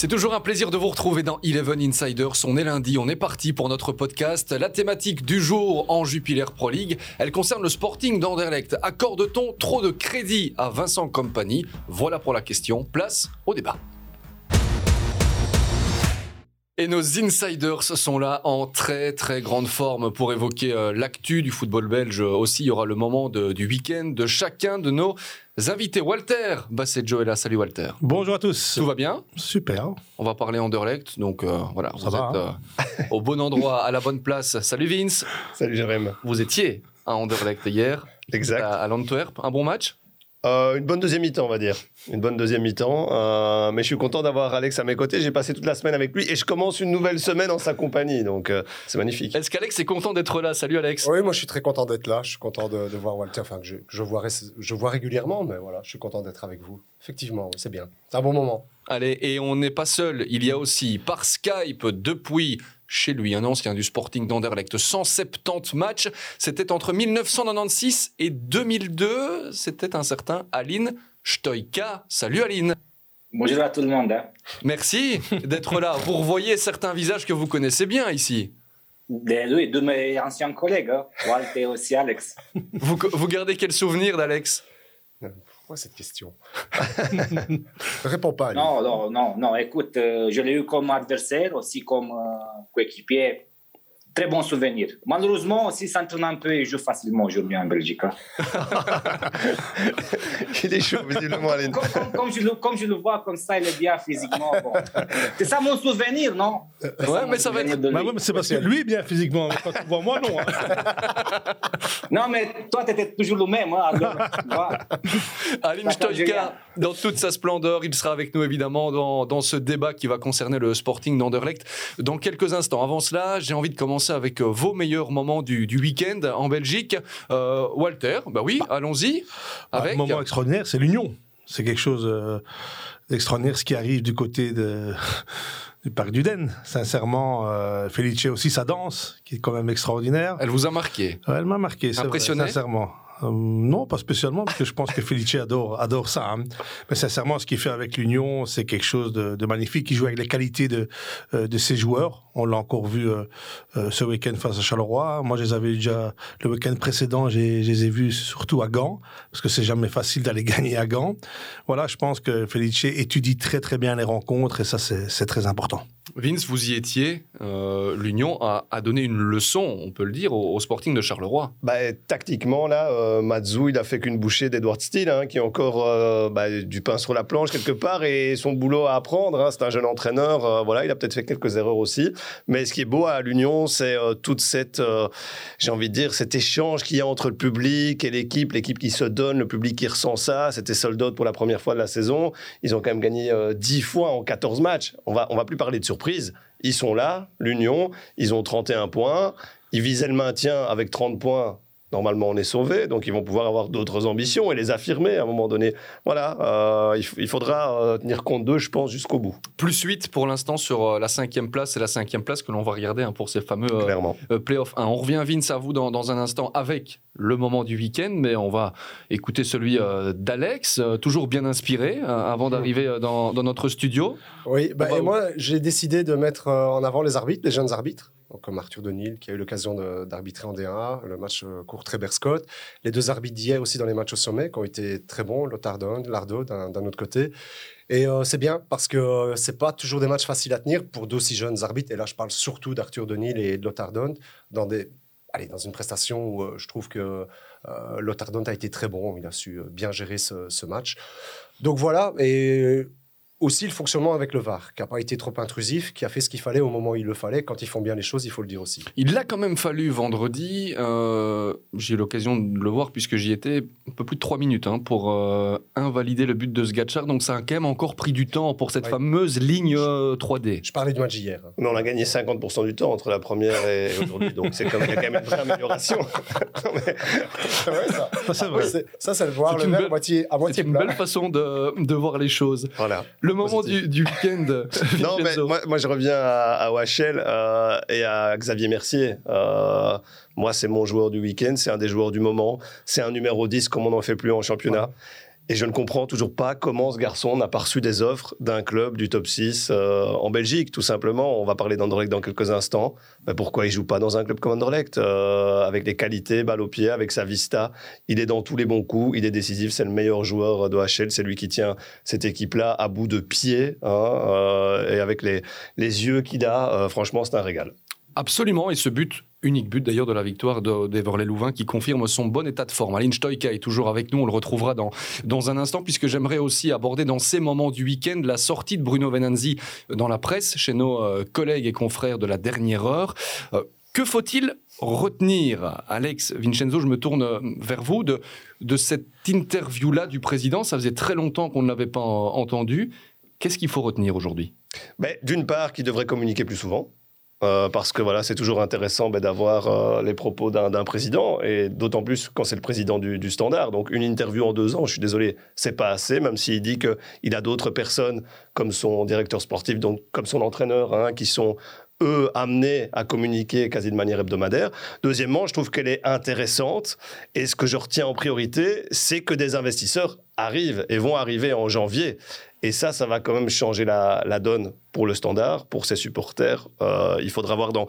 C'est toujours un plaisir de vous retrouver dans Eleven Insiders. On est lundi, on est parti pour notre podcast. La thématique du jour en Jupiler Pro League, elle concerne le Sporting d'Anderlecht. Accorde-t-on trop de crédit à Vincent Company Voilà pour la question. Place au débat. Et nos insiders sont là en très très grande forme pour évoquer euh, l'actu du football belge. Aussi, il y aura le moment du week-end de chacun de nos invités. Walter Basset-Joe est là. Salut Walter. Bonjour à tous. Tout va bien? Super. On va parler Anderlecht. Donc euh, voilà, Ça vous va, êtes euh, au bon endroit, à la bonne place. Salut Vince. Salut Jérém. Vous étiez à Anderlecht hier, Exact. à, à l'Antwerp. Un bon match? Euh, une bonne deuxième mi-temps, on va dire. Une bonne deuxième mi-temps. Euh, mais je suis content d'avoir Alex à mes côtés. J'ai passé toute la semaine avec lui et je commence une nouvelle semaine en sa compagnie. Donc euh, c'est magnifique. Est-ce qu'Alex est content d'être là? Salut Alex. Oui, moi je suis très content d'être là. Je suis content de, de voir Walter, enfin que je, je, vois, je vois régulièrement, mais voilà, je suis content d'être avec vous. Effectivement, oui, c'est bien. C'est un bon moment. Allez, et on n'est pas seul. Il y a aussi par Skype depuis chez lui un ancien du Sporting d'Anderlecht. 170 matchs. C'était entre 1996 et 2002. C'était un certain Aline Stoïka. Salut Aline. Bonjour à tout le monde. hein. Merci d'être là. Vous revoyez certains visages que vous connaissez bien ici. Des deux, de mes anciens collègues, hein. Walter et aussi Alex. Vous, vous gardez quel souvenir d'Alex? Pourquoi cette question? Non, non, non, écoute, euh, je l'ai eu comme adversaire, aussi comme euh, coéquipier. Très bon souvenir. Malheureusement, aussi, s'entraîne un peu et joue facilement aujourd'hui en Belgique. hein. Il est chaud, visiblement, Aline. Comme, comme- comme je le, comme je le vois comme ça, il est bien physiquement. bon. C'est ça mon souvenir, non? Ouais, mon mais ça va être- Bah ouais, mais c'est parce que lui est bien physiquement. Quand tu vois moi, non. hein. Non, mais toi, tu étais toujours le même. Hein, alors. Aline Stoïka, dans toute sa splendeur, il sera avec nous évidemment dans, dans ce débat qui va concerner le Sporting d'Anderlecht dans quelques instants. Avant cela, j'ai envie de commencer avec euh, vos meilleurs moments du, du week-end en Belgique. Euh, Walter, bah oui, allons-y. Avec Un moment extraordinaire, c'est l'union. C'est quelque chose euh, d'extraordinaire ce qui arrive du côté de, du parc du Den. Sincèrement, euh, Felice aussi sa danse, qui est quand même extraordinaire. Elle vous a marqué. Ouais, elle m'a marqué, c'est vrai, Impressionné? sincèrement. Euh, non, pas spécialement, parce que je pense que Felice adore, adore ça. hein. Mais sincèrement, ce qu'il fait avec l'Union, c'est quelque chose de, de magnifique. Il joue avec les qualités de, euh, de ses joueurs. On l'a encore vu euh, ce week-end face à Charleroi. Moi, je les avais déjà le week-end précédent, j'ai- je les ai vus surtout à Gand, parce que c'est jamais facile d'aller gagner à Gand. Voilà, je pense que Felice étudie très très bien les rencontres, et ça, c'est c'est très important. Vince, vous y étiez. Euh, L'Union a, a donné une leçon, on peut le dire, au, au Sporting de Charleroi. Bah, tactiquement, là, euh, il a fait qu'une bouchée d'Edward Steele, hein, qui est encore euh, bah, du pain sur la planche quelque part, et son boulot à apprendre. hein. c'est un jeune entraîneur, euh, voilà, il a peut-être fait quelques erreurs aussi. Mais ce qui est beau à l'Union, c'est euh, toute cette, j'ai envie de dire, cet échange qu'il y a entre le public et l'équipe, l'équipe qui se donne, le public qui ressent ça. C'était sold out pour la première fois de la saison. Ils ont quand même gagné euh, 10 fois en 14 matchs. On va, on va plus parler de surprise. Ils sont là, l'Union, ils ont 31 points. Ils visaient le maintien avec 30 points. Normalement, on est sauvé, donc ils vont pouvoir avoir d'autres ambitions et les affirmer à un moment donné. Voilà, euh, il, faudra euh, tenir compte d'eux, je pense, jusqu'au bout, Plus 8 pour l'instant sur euh, la cinquième place. C'est la cinquième place que l'on va regarder hein, pour ces fameux euh, clairement. euh, playoff 1. On revient, Vince, à vous dans, dans un instant avec le moment du week-end, mais on va écouter celui euh, d'Alex, euh, toujours bien inspiré, euh, avant d'arriver euh, dans, dans notre studio. Oui, bah, et où moi j'ai décidé de mettre euh, en avant les arbitres, les jeunes arbitres, comme Arthur Denil qui a eu l'occasion d'arbitrer en D1, le match euh, court Scott, les deux arbitres d'hier aussi dans les matchs au sommet qui ont été très bons, Lotardon, Lardo d'un autre côté. Et euh, c'est bien parce que euh, c'est pas toujours des matchs faciles à tenir pour d'aussi jeunes arbitres. Et là, je parle surtout d'Arthur Denil et de Lotardon dans des dans une prestation où euh, je trouve que euh, a été très bon. Il a su bien gérer ce, ce match. Donc voilà. Et aussi le fonctionnement avec le VAR, qui n'a pas été trop intrusif, qui a fait ce qu'il fallait au moment où il le fallait. Quand ils font bien les choses, il faut le dire aussi. Il l'a quand même fallu vendredi. euh, J'ai eu l'occasion de le voir puisque j'y étais un peu plus de 3 minutes hein, pour euh, invalider le but de Sgatchar. Donc ça a quand même encore pris du temps pour cette Ouais. fameuse ligne euh, 3D. Je parlais du match hein. Mais on a gagné 50% du temps entre la première et aujourd'hui, donc c'est quand même, quand une vraie amélioration. Mais- Ouais, ça, Ça, c'est vrai. c'est- ça, c'est le voir le une belle- à moitié, à C'est moitié une belle façon de, de voir les choses. voilà. Le moment Positif. du, du week-end. Non, mais moi, moi, je reviens à, à OHL euh, et à Xavier Mercier. Euh, moi, c'est mon joueur du week-end, c'est un des joueurs du moment. C'est un numéro 10 comme on n'en fait plus en championnat. Et je ne comprends toujours pas comment ce garçon n'a pas reçu des offres d'un club du top 6 euh, en Belgique, tout simplement. On va parler d'Anderlecht dans quelques instants. Mais pourquoi il joue pas dans un club comme Anderlecht euh, Avec des qualités, balle au pied, avec sa vista? Il est dans tous les bons coups, il est décisif, c'est le meilleur joueur de HL, c'est lui qui tient cette équipe-là à bout de pied. Hein, euh, et avec les, les yeux qu'il a, franchement, c'est un régal. Absolument, et ce but unique but d'ailleurs de la victoire d'Everley Louvain qui confirme son bon état de forme. Aline Stoïka est toujours avec nous, on le retrouvera dans, dans un instant puisque j'aimerais aussi aborder dans ces moments du week-end la sortie de Bruno Venanzi dans la presse chez nos euh, collègues et confrères de la dernière heure. Euh, que faut-il retenir, Alex Vincenzo, je me tourne vers vous, de, de cette interview-là du président Ça faisait très longtemps qu'on ne l'avait pas entendu. Qu'est-ce qu'il faut retenir aujourd'hui? Ben, D'une part, qu'il devrait communiquer plus souvent. Euh, parce que voilà, c'est toujours intéressant ben, d'avoir euh, les propos d'un président, et d'autant plus quand c'est le président du, Standard. Donc une interview en deux ans, je suis désolé, c'est pas assez, même s'il dit qu'il a d'autres personnes comme son directeur sportif, donc comme son entraîneur, hein, qui sont eux amenés à communiquer quasi de manière hebdomadaire. Deuxièmement, je trouve qu'elle est intéressante et ce que je retiens en priorité, c'est que des investisseurs arrivent et vont arriver en janvier. Et ça, ça va quand même changer la, donne pour le standard, pour ses supporters. Euh, il faudra voir dans,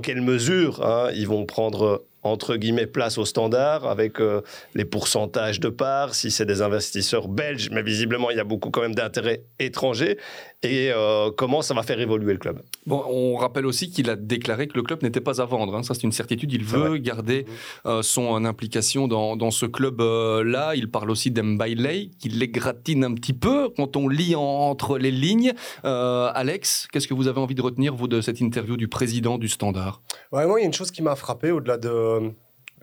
quelle mesure hein, ils vont prendre entre guillemets place au standard avec euh, les pourcentages de parts, si c'est des investisseurs belges, mais visiblement il y a beaucoup quand même d'intérêts étrangers, et euh, comment ça va faire évoluer le club? Bon, on rappelle aussi qu'il a déclaré que le club n'était pas à vendre, hein. ça c'est une certitude, il veut garder euh, son implication dans, dans ce club-là, il parle aussi d'Mbailey, qui l'égratine un petit peu quand on lit entre les lignes. Alex, qu'est-ce que vous avez envie de retenir, vous, de cette interview du président du Standard? Ouais, moi il y a une chose qui m'a frappé au-delà de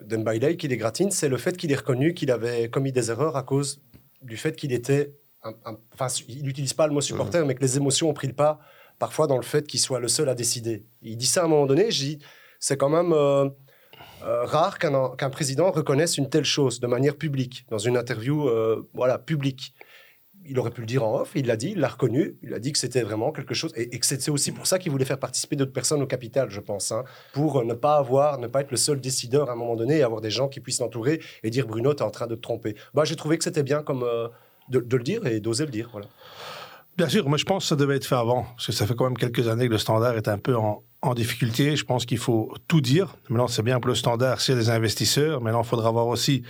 d'Mbailey qui les gratine, c'est le fait qu'il ait reconnu qu'il avait commis des erreurs à cause du fait qu'il était. enfin, il n'utilise pas le mot supporter, mais que les émotions ont pris le pas parfois dans le fait qu'il soit le seul à décider. Il dit ça à un moment donné, je dis, c'est quand même euh, euh, rare qu'un président reconnaisse une telle chose de manière publique, dans une interview euh, voilà, publique il aurait pu le dire en off, il l'a dit, il l'a reconnu, il a dit que c'était vraiment quelque chose, et, que c'est aussi pour ça qu'il voulait faire participer d'autres personnes au capital, je pense, hein, pour ne pas avoir, ne pas être le seul décideur à un moment donné, et avoir des gens qui puissent l'entourer et dire Bruno, tu es en train de te tromper. Bah, j'ai trouvé que c'était bien comme euh, de, de, le dire et d'oser le dire. Voilà. Bien sûr, moi je pense que ça devait être fait avant, parce que ça fait quand même quelques années que le standard est un peu en, en difficulté. Je pense qu'il faut tout dire. Maintenant, c'est bien pour le standard, c'est des investisseurs. Maintenant, il faudra voir aussi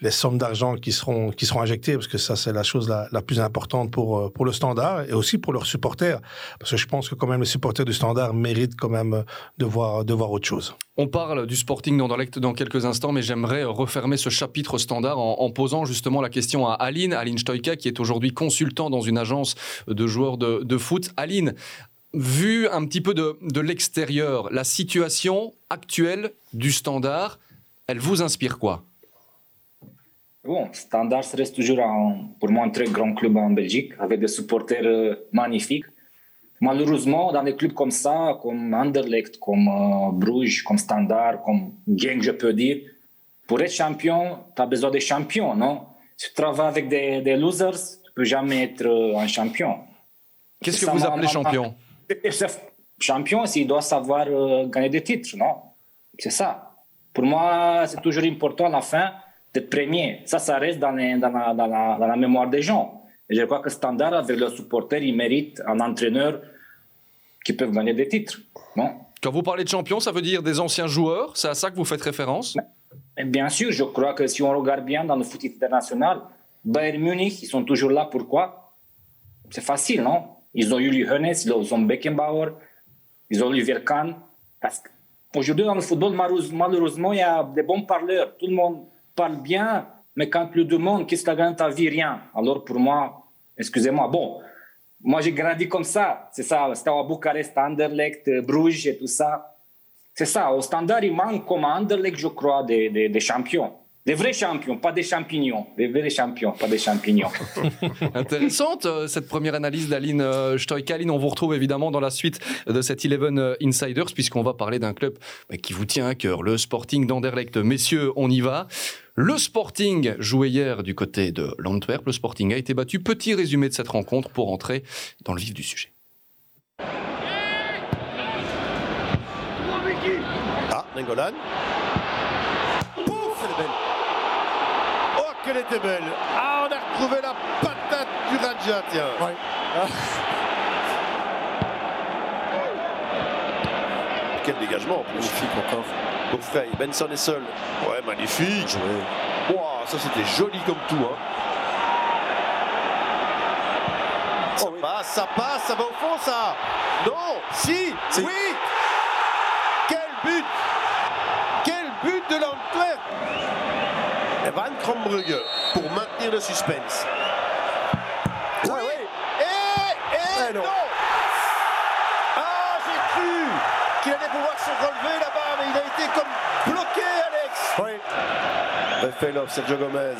les sommes d'argent qui seront, qui seront injectées, parce que ça, c'est la chose la, la, plus importante pour, euh, pour le standard et aussi pour leurs supporters. Parce que je pense que quand même les supporters du standard méritent quand même de voir, de voir autre chose. On parle du Sporting d'Anderlecht dans quelques instants, mais j'aimerais refermer ce chapitre standard en, posant justement la question à Aline, Aline Stoïka, qui est aujourd'hui consultant dans une agence de joueurs de, de foot. Aline, vu un petit peu de, de l'extérieur, la situation actuelle du Standard, elle vous inspire quoi? Bon, Standard reste toujours un, pour moi un très grand club en Belgique, avec des supporters euh, magnifiques. Malheureusement, dans des clubs comme ça, comme Anderlecht, comme euh, Bruges, comme Standard, comme Genk, je peux dire, pour être champion, tu as besoin de champions, non? Si tu travailles avec des, des losers, tu peux jamais être euh, un champion. Qu'est-ce que vous appelez champion? Champion, s'il doit savoir euh, gagner des titres, non? C'est ça. Pour moi, c'est toujours important à la fin d'être premier. Ça, ça reste dans, dans, la, dans, la, dans, la, mémoire des gens. Et je crois que Standard, avec leurs supporters, ils méritent un entraîneur qui peut gagner des titres. Non? Quand vous parlez de champion, ça veut dire des anciens joueurs? C'est à ça que vous faites référence? Bien sûr, je crois que si on regarde bien dans le foot international, Bayern Munich, ils sont toujours là. Pourquoi? C'est facile, non? Ils ont eu Johannes, ils ont Beckenbauer, ils ont eu Verkan. Aujourd'hui, dans le football, malheureusement, il y a des bons parleurs. Tout le monde parle bien, mais quand le demande, qu'est-ce que tu gagné ta vie? Rien. Alors pour moi, excusez-moi, bon, moi j'ai grandi comme ça. C'est ça, c'était à Bucarest, Anderlecht, Bruges et tout ça. C'est ça, au standard, il manque comme à Anderlecht, je crois, des, des champions. Des vrais champions, pas des champignons. Des vrais champions, pas des champignons. Intéressante euh, cette première analyse d'Aline euh. On vous retrouve évidemment dans la suite de cette Eleven euh, Insiders, puisqu'on va parler d'un club bah, qui vous tient à cœur, le Sporting d'Anderlecht. Messieurs, on y va. Le Sporting jouait hier du côté de l'Antwerp. Le Sporting a été battu. Petit résumé de cette rencontre pour entrer dans le vif du sujet. Ah, Nengolan qu'elle était belle. Ah, on a trouvé la patate du Raja, tiens. Quel dégagement. Magnifique encore. Frey, Benson est seul. Ouais, magnifique. Ça c'était joli comme tout. Hein. Ça passe, ça passe, ça va au fond ça Non Si Oui Quel but Quel but de l'Antwerp Van Krombrugge pour maintenir le suspense. Oui, oui. Et, et non. non. Ah, j'ai cru qu'il allait pouvoir se relever là-bas, mais il a été comme bloqué, Alex. Oui. Fait l'off, Sergio Gomez.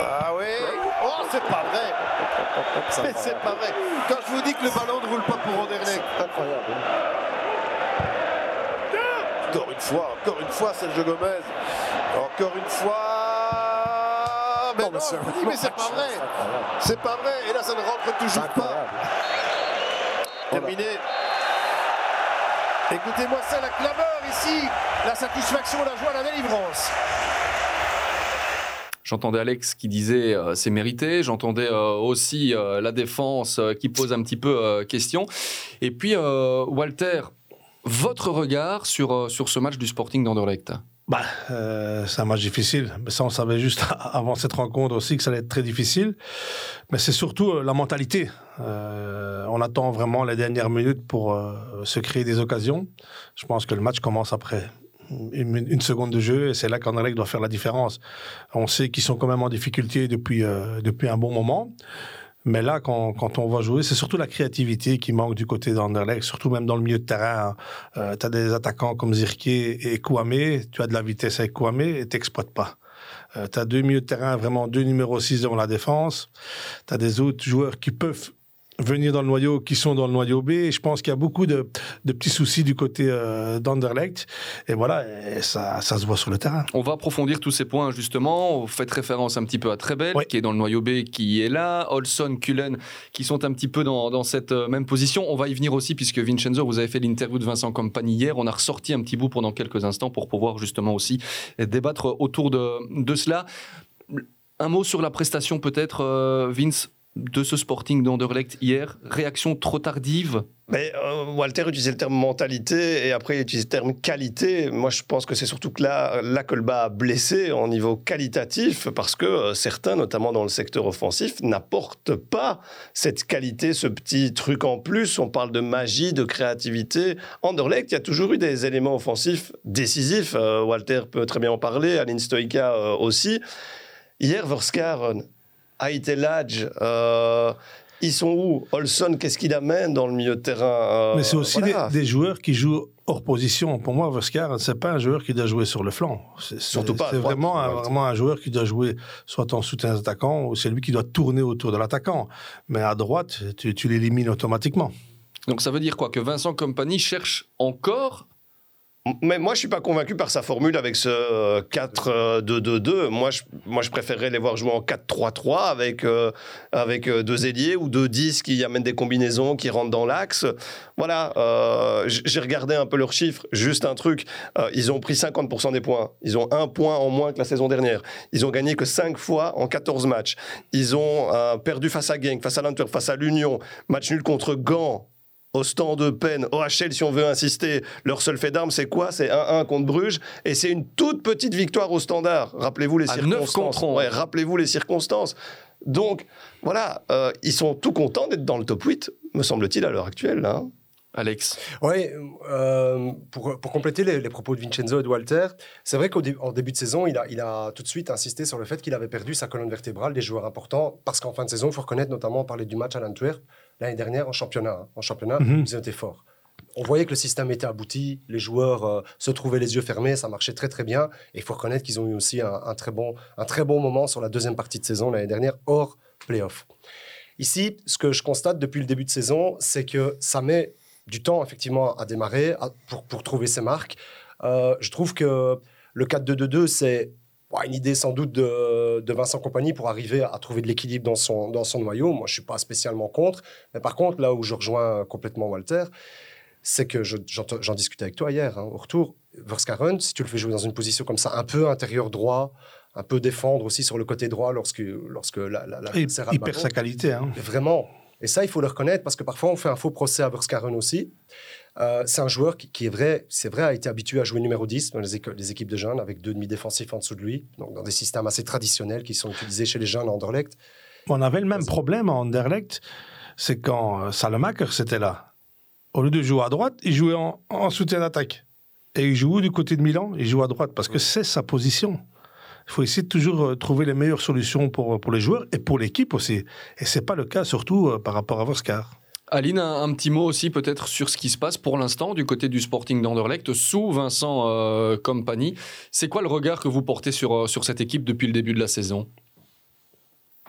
Ah oui Oh, c'est pas vrai Mais c'est pas vrai Quand je vous dis que le ballon ne roule pas pour Anderlecht. Incroyable. Encore une fois, encore une fois, Sergio Gomez. Encore une fois. Mais Non, non, mais c'est pas vrai. C'est pas vrai. Et là, ça ne rentre toujours pas. Terminé. Écoutez-moi ça, la clameur ici. La satisfaction, la joie, la délivrance. J'entendais Alex qui disait euh, c'est mérité. J'entendais euh, aussi euh, la défense euh, qui pose un petit peu euh, question. Et puis, euh, Walter, votre regard sur, euh, sur ce match du Sporting d'Anderlecht? Bah, euh, c'est un match difficile. Mais ça, on savait juste avant cette rencontre aussi que ça allait être très difficile. Mais c'est surtout euh, la mentalité. Euh, on attend vraiment les dernières minutes pour euh, se créer des occasions. Je pense que le match commence après une, seconde de jeu et c'est là qu'Anderlecht doit faire la différence. On sait qu'ils sont quand même en difficulté depuis, euh, depuis un bon moment. Mais là, quand, quand on va jouer, c'est surtout la créativité qui manque du côté d'Anderlecht, surtout même dans le milieu de terrain. Euh, tu as des attaquants comme Zirke et Kouamé, tu as de la vitesse avec Kouamé et t'exploites pas. Euh, tu as deux milieux de terrain, vraiment deux numéros 6 devant la défense. Tu as des autres joueurs qui peuvent venir dans le noyau, qui sont dans le noyau B. Et je pense qu'il y a beaucoup de, de petits soucis du côté euh, d'Anderlecht. Et voilà, et ça, ça se voit sur le terrain. On va approfondir tous ces points justement. Vous faites référence un petit peu à Trebel, qui est dans le noyau B, qui est là. Olson, Cullen, qui sont un petit peu dans, dans cette euh, même position. On va y venir aussi, puisque Vincenzo, vous avez fait l'interview de Vincent Compagnie hier. On a ressorti un petit bout pendant quelques instants pour pouvoir justement aussi débattre autour de, de cela. Un mot sur la prestation peut-être, euh, Vince, de ce Sporting d'Anderlecht hier. Réaction trop tardive Mais euh, Walter utilisait le terme mentalité et après il utilisait le terme qualité. Moi je pense que c'est surtout que là, là que le bas a blessé en niveau qualitatif parce que euh, certains, notamment dans le secteur offensif, n'apportent pas cette qualité, ce petit truc en plus. On parle de magie, de créativité. Anderlecht, il y a toujours eu des éléments offensifs décisifs. Euh, Walter peut très bien en parler, Aline Stoïka aussi. Hier, Verskaren, Aitelaj, euh, ils sont où? Olson, qu'est-ce qu'il amène dans le milieu de terrain Euh, Mais c'est aussi voilà. des, des joueurs qui jouent hors position. Pour moi, Voskar, c'est pas un joueur qui doit jouer sur le flanc. C'est- Surtout c'est- pas C'est vraiment, un, ouais. vraiment un joueur qui doit jouer soit en soutien d'attaquant ou c'est lui qui doit tourner autour de l'attaquant. Mais à droite, tu, tu l'élimines automatiquement. Donc ça veut dire quoi? Que Vincent Compagnie cherche encore Mais moi, je suis pas convaincu par sa formule avec ce euh, 4-2-2-2. Moi, je, moi, je préférerais les voir jouer en 4-3-3 avec, euh, avec euh, deux ailiers ou deux 10 qui amènent des combinaisons, qui rentrent dans l'axe. Voilà, euh, j'ai regardé un peu leurs chiffres. Juste un truc, euh, ils ont pris 50% des points. Ils ont un point en moins que la saison dernière. Ils ont gagné que 5 fois en 14 matchs. Ils ont euh, perdu face à Genk, face à l'Antwerp, face à l'Union. Match nul contre Gand. Au stand de peine, OHL, si on veut insister, leur seul fait d'armes, c'est quoi? C'est 1-1 contre Bruges, et c'est une toute petite victoire au standard. Rappelez-vous les À circonstances. Ouais, rappelez-vous les circonstances. Donc, voilà, euh, ils sont tout contents d'être dans le top 8, me semble-t-il, à l'heure actuelle. hein. Alex Oui, euh, pour, pour compléter les, les propos de Vincenzo et de Walter, c'est vrai qu'en début de saison, il a, il a tout de suite insisté sur le fait qu'il avait perdu sa colonne vertébrale des joueurs importants, parce qu'en fin de saison, il faut reconnaître, notamment, on parlait du match à l'Antwerp l'année dernière en championnat. hein. En championnat, Mhm. ils étaient forts. On voyait que le système était abouti, les joueurs euh, se trouvaient les yeux fermés, ça marchait très très bien. Et il faut reconnaître qu'ils ont eu aussi un, un très bon, un très bon moment sur la deuxième partie de saison l'année dernière, hors playoff. Ici, ce que je constate depuis le début de saison, c'est que ça met du temps effectivement à démarrer, à- pour, pour trouver ses marques. Euh, je trouve que le 4-2-2-2, c'est une idée sans doute de, de Vincent Compagnie pour arriver à trouver de l'équilibre dans son, dans son noyau. Moi, je ne suis pas spécialement contre. Mais par contre, là où je rejoins complètement Walter, c'est que je- j'en discutais avec toi hier, hein, au retour, Verskaren, si tu le fais jouer dans une position comme ça, un peu intérieur droit, un peu défendre aussi sur le côté droit lorsque, lorsque la, la, la Il, perd sa qualité. Hein. Vraiment. Et ça, il faut le reconnaître parce que parfois on fait un faux procès à Verskaren aussi. Euh, c'est un joueur qui, qui est vrai, c'est vrai, a été habitué à jouer numéro 10 dans les, équipes de jeunes avec deux demi-défensifs en dessous de lui, donc dans des systèmes assez traditionnels qui sont utilisés chez les jeunes à Anderlecht. On avait le même problème à Anderlecht, c'est quand euh, Salamaker c'était là. Au lieu de jouer à droite, il jouait en, en soutien d'attaque. Et il joue du côté de Milan Il joue à droite parce que c'est sa position. Il faut essayer de toujours euh, trouver les meilleures solutions pour, pour les joueurs et pour l'équipe aussi. Et c'est pas le cas surtout euh, par rapport à Voskar. Aline, un, un petit mot aussi peut-être sur ce qui se passe pour l'instant du côté du Sporting d'Anderlecht sous Vincent euh, Compagnie. C'est quoi le regard que vous portez sur, euh, sur cette équipe depuis le début de la saison?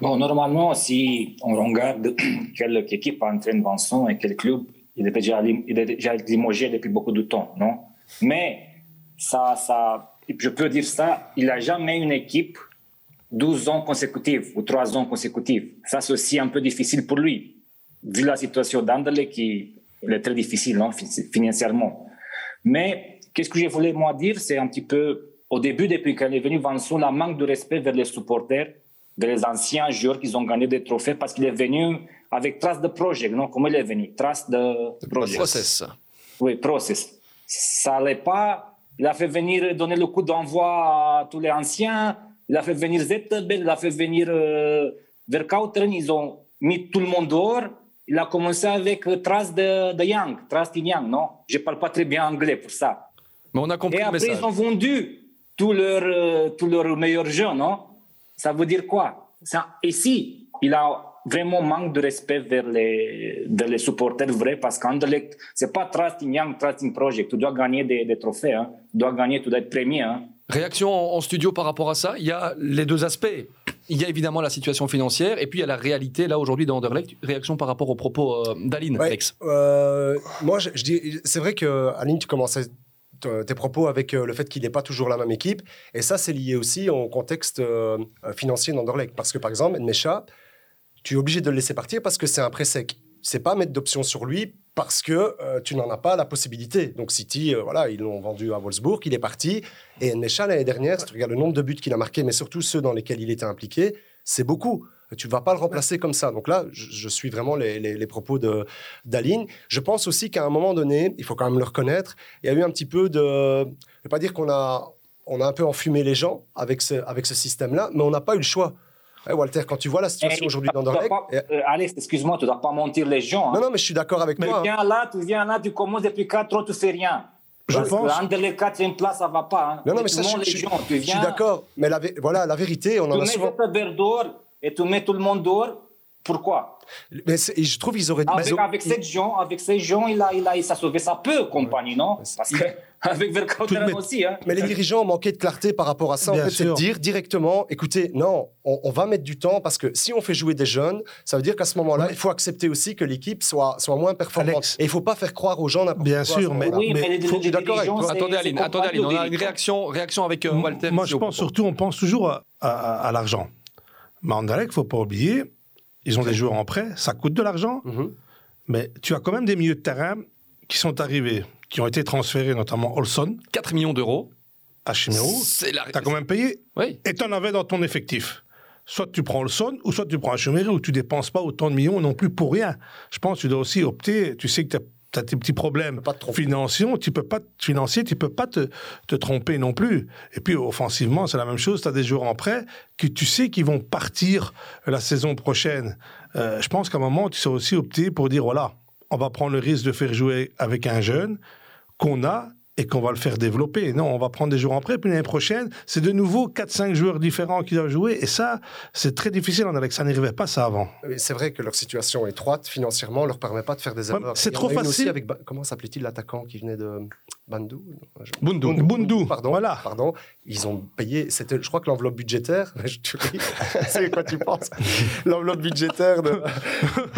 Bon, normalement, si on regarde quelle équipe entraîne Vincent et quel club, il est déjà, il est déjà limogé depuis beaucoup de temps, non? Mais ça, ça, je peux dire ça, il n'a jamais une équipe 12 ans consécutifs ou 3 ans consécutifs. Ça, c'est aussi un peu difficile pour lui. Vu la situation d'Anderlecht, qui est très difficile fi- financièrement. Mais qu'est-ce que je voulais moi dire, c'est un petit peu, au début, depuis qu'elle est venue, Vincent, la manque de respect vers les supporters, vers les anciens joueurs qui ont gagné des trophées, parce qu'il est venu avec trace de projet, non Comment il est venu? Trace de projet. Process. Oui, process. Ça allait pas. Il a fait venir donner le coup d'envoi à tous les anciens. Il a fait venir Zetterberg, il a fait venir euh, Verkauteren. Ils ont mis tout le monde dehors. Il a commencé avec euh, Trace de, de Young, Trace de Young, non? Je parle pas très bien anglais pour ça. Mais on a compris Et après, ils ont vendu tous leurs euh, tous leurs meilleurs jeux, non? Ça veut dire quoi? Ça- Ici, il a vraiment manque de respect vers les, les supporters vrais parce qu'Anderlecht, c'est pas Trusting Young, Trusting Project. Tu dois gagner des, des trophées, hein. tu dois gagner, tu dois être premier. Hein. Réaction en, en studio par rapport à ça? Il y a les deux aspects. Il y a évidemment la situation financière et puis il y a la réalité là aujourd'hui d'Anderlecht. Réaction par rapport aux propos euh, d'Aline, Ouais, Alex. euh, moi, je, je dis, c'est vrai que Aline, tu commençais tes propos avec euh, le fait qu'il n'est pas toujours la même équipe, et ça, c'est lié aussi au contexte euh, euh, financier d'Anderlecht. Parce que par exemple, Nmecha, tu es obligé de le laisser partir parce que c'est un prêt sec. C'est pas mettre d'option sur lui parce que euh, tu n'en as pas la possibilité. Donc City, euh, voilà, ils l'ont vendu à Wolfsburg, il est parti. Et Nmecha, l'année dernière, si tu regardes le nombre de buts qu'il a marqué, mais surtout ceux dans lesquels il était impliqué, c'est beaucoup. Tu ne vas pas le remplacer comme ça. Donc là, je, suis vraiment les, propos de, d'Aline. Je pense aussi qu'à un moment donné, il faut quand même le reconnaître, il y a eu un petit peu de... Je ne vais pas dire qu'on a, on a un peu enfumé les gens avec ce système-là, mais on n'a pas eu le choix. Ouais, Walter, quand tu vois la situation aujourd'hui tu dois d'Anderlecht... pas- euh, Alex, excuse-moi, tu ne dois pas mentir les gens. hein. Non, non, mais je suis d'accord avec tu toi. hein. viens là, tu viens là, tu commences depuis 4 ans, tu fais rien. Je Parce pense- Anderlecht 4 place, ça va pas. Hein. Non, non, mais tu ça, je, je- les je- gens, tu je suis viens, d'accord. Mais la, voilà, la vérité, on Tu en a mets souvent... Zetterberg dehors et tu mets tout le monde dehors. Pourquoi? Mais je trouve qu'ils auraient... Avec, ils avec ces gens, avec ces gens, il a, il a, il s'est sauvé sa peu, compagnie, non? Parce que avec de aussi, hein. Mais les dirigeants ont manqué de clarté par rapport à ça. En Bien fait, c'est de dire directement, écoutez, non, on, on va mettre du temps parce que si on fait jouer des jeunes, ça veut dire qu'à ce moment-là, il faut accepter aussi que l'équipe soit, soit moins performante. Alex. Et il faut pas faire croire aux gens n'importe Bien quoi. sûr, mais-. Oui, mais, les, faut- les c'est- Attendez Aline, attendez Aline, on a une réaction, réaction avec euh, Walter. Moi, je pense surtout, on pense toujours à, à- à l'argent. Mais il faut pas oublier, ils ont des joueurs en prêt, ça coûte de l'argent, Mhm. mais tu as quand même des milieux de terrain qui sont arrivés, qui ont été transférés, notamment Olson 4 millions d'euros. à Chimero. C'est la... Tu as quand même payé Oui. et tu en avais dans ton effectif. Soit tu prends Olson ou soit tu prends Chimero où tu dépenses pas autant de millions non plus pour rien. Je pense que tu dois aussi opter, tu sais que tu as tes petits problèmes financiers, tu peux pas financier, tu peux pas te, te tromper non plus. Et puis offensivement, c'est la même chose, tu as des joueurs en prêt que tu sais qu'ils vont partir la saison prochaine. Euh, je pense qu'à un moment, tu sais aussi opter pour dire voilà, on va prendre le risque de faire jouer avec un jeune qu'on a et qu'on va le faire développer. Non, on va prendre des joueurs en prêt, puis l'année prochaine, c'est de nouveau 4-5 joueurs différents qui doivent jouer. Et ça, c'est très difficile en Alex. Ça n'arrivait pas ça avant. C'est vrai que leur situation étroite financièrement leur permet pas de faire des Ouais, erreurs. c'est trop une aussi facile. avec comment s'appelait-il l'attaquant qui venait de Bandou Je- Bundu. Bundu, pardon. voilà. Pardon. Ils ont payé. C'était, je crois que l'enveloppe budgétaire. Je te ris. C'est quoi tu penses L'enveloppe budgétaire de,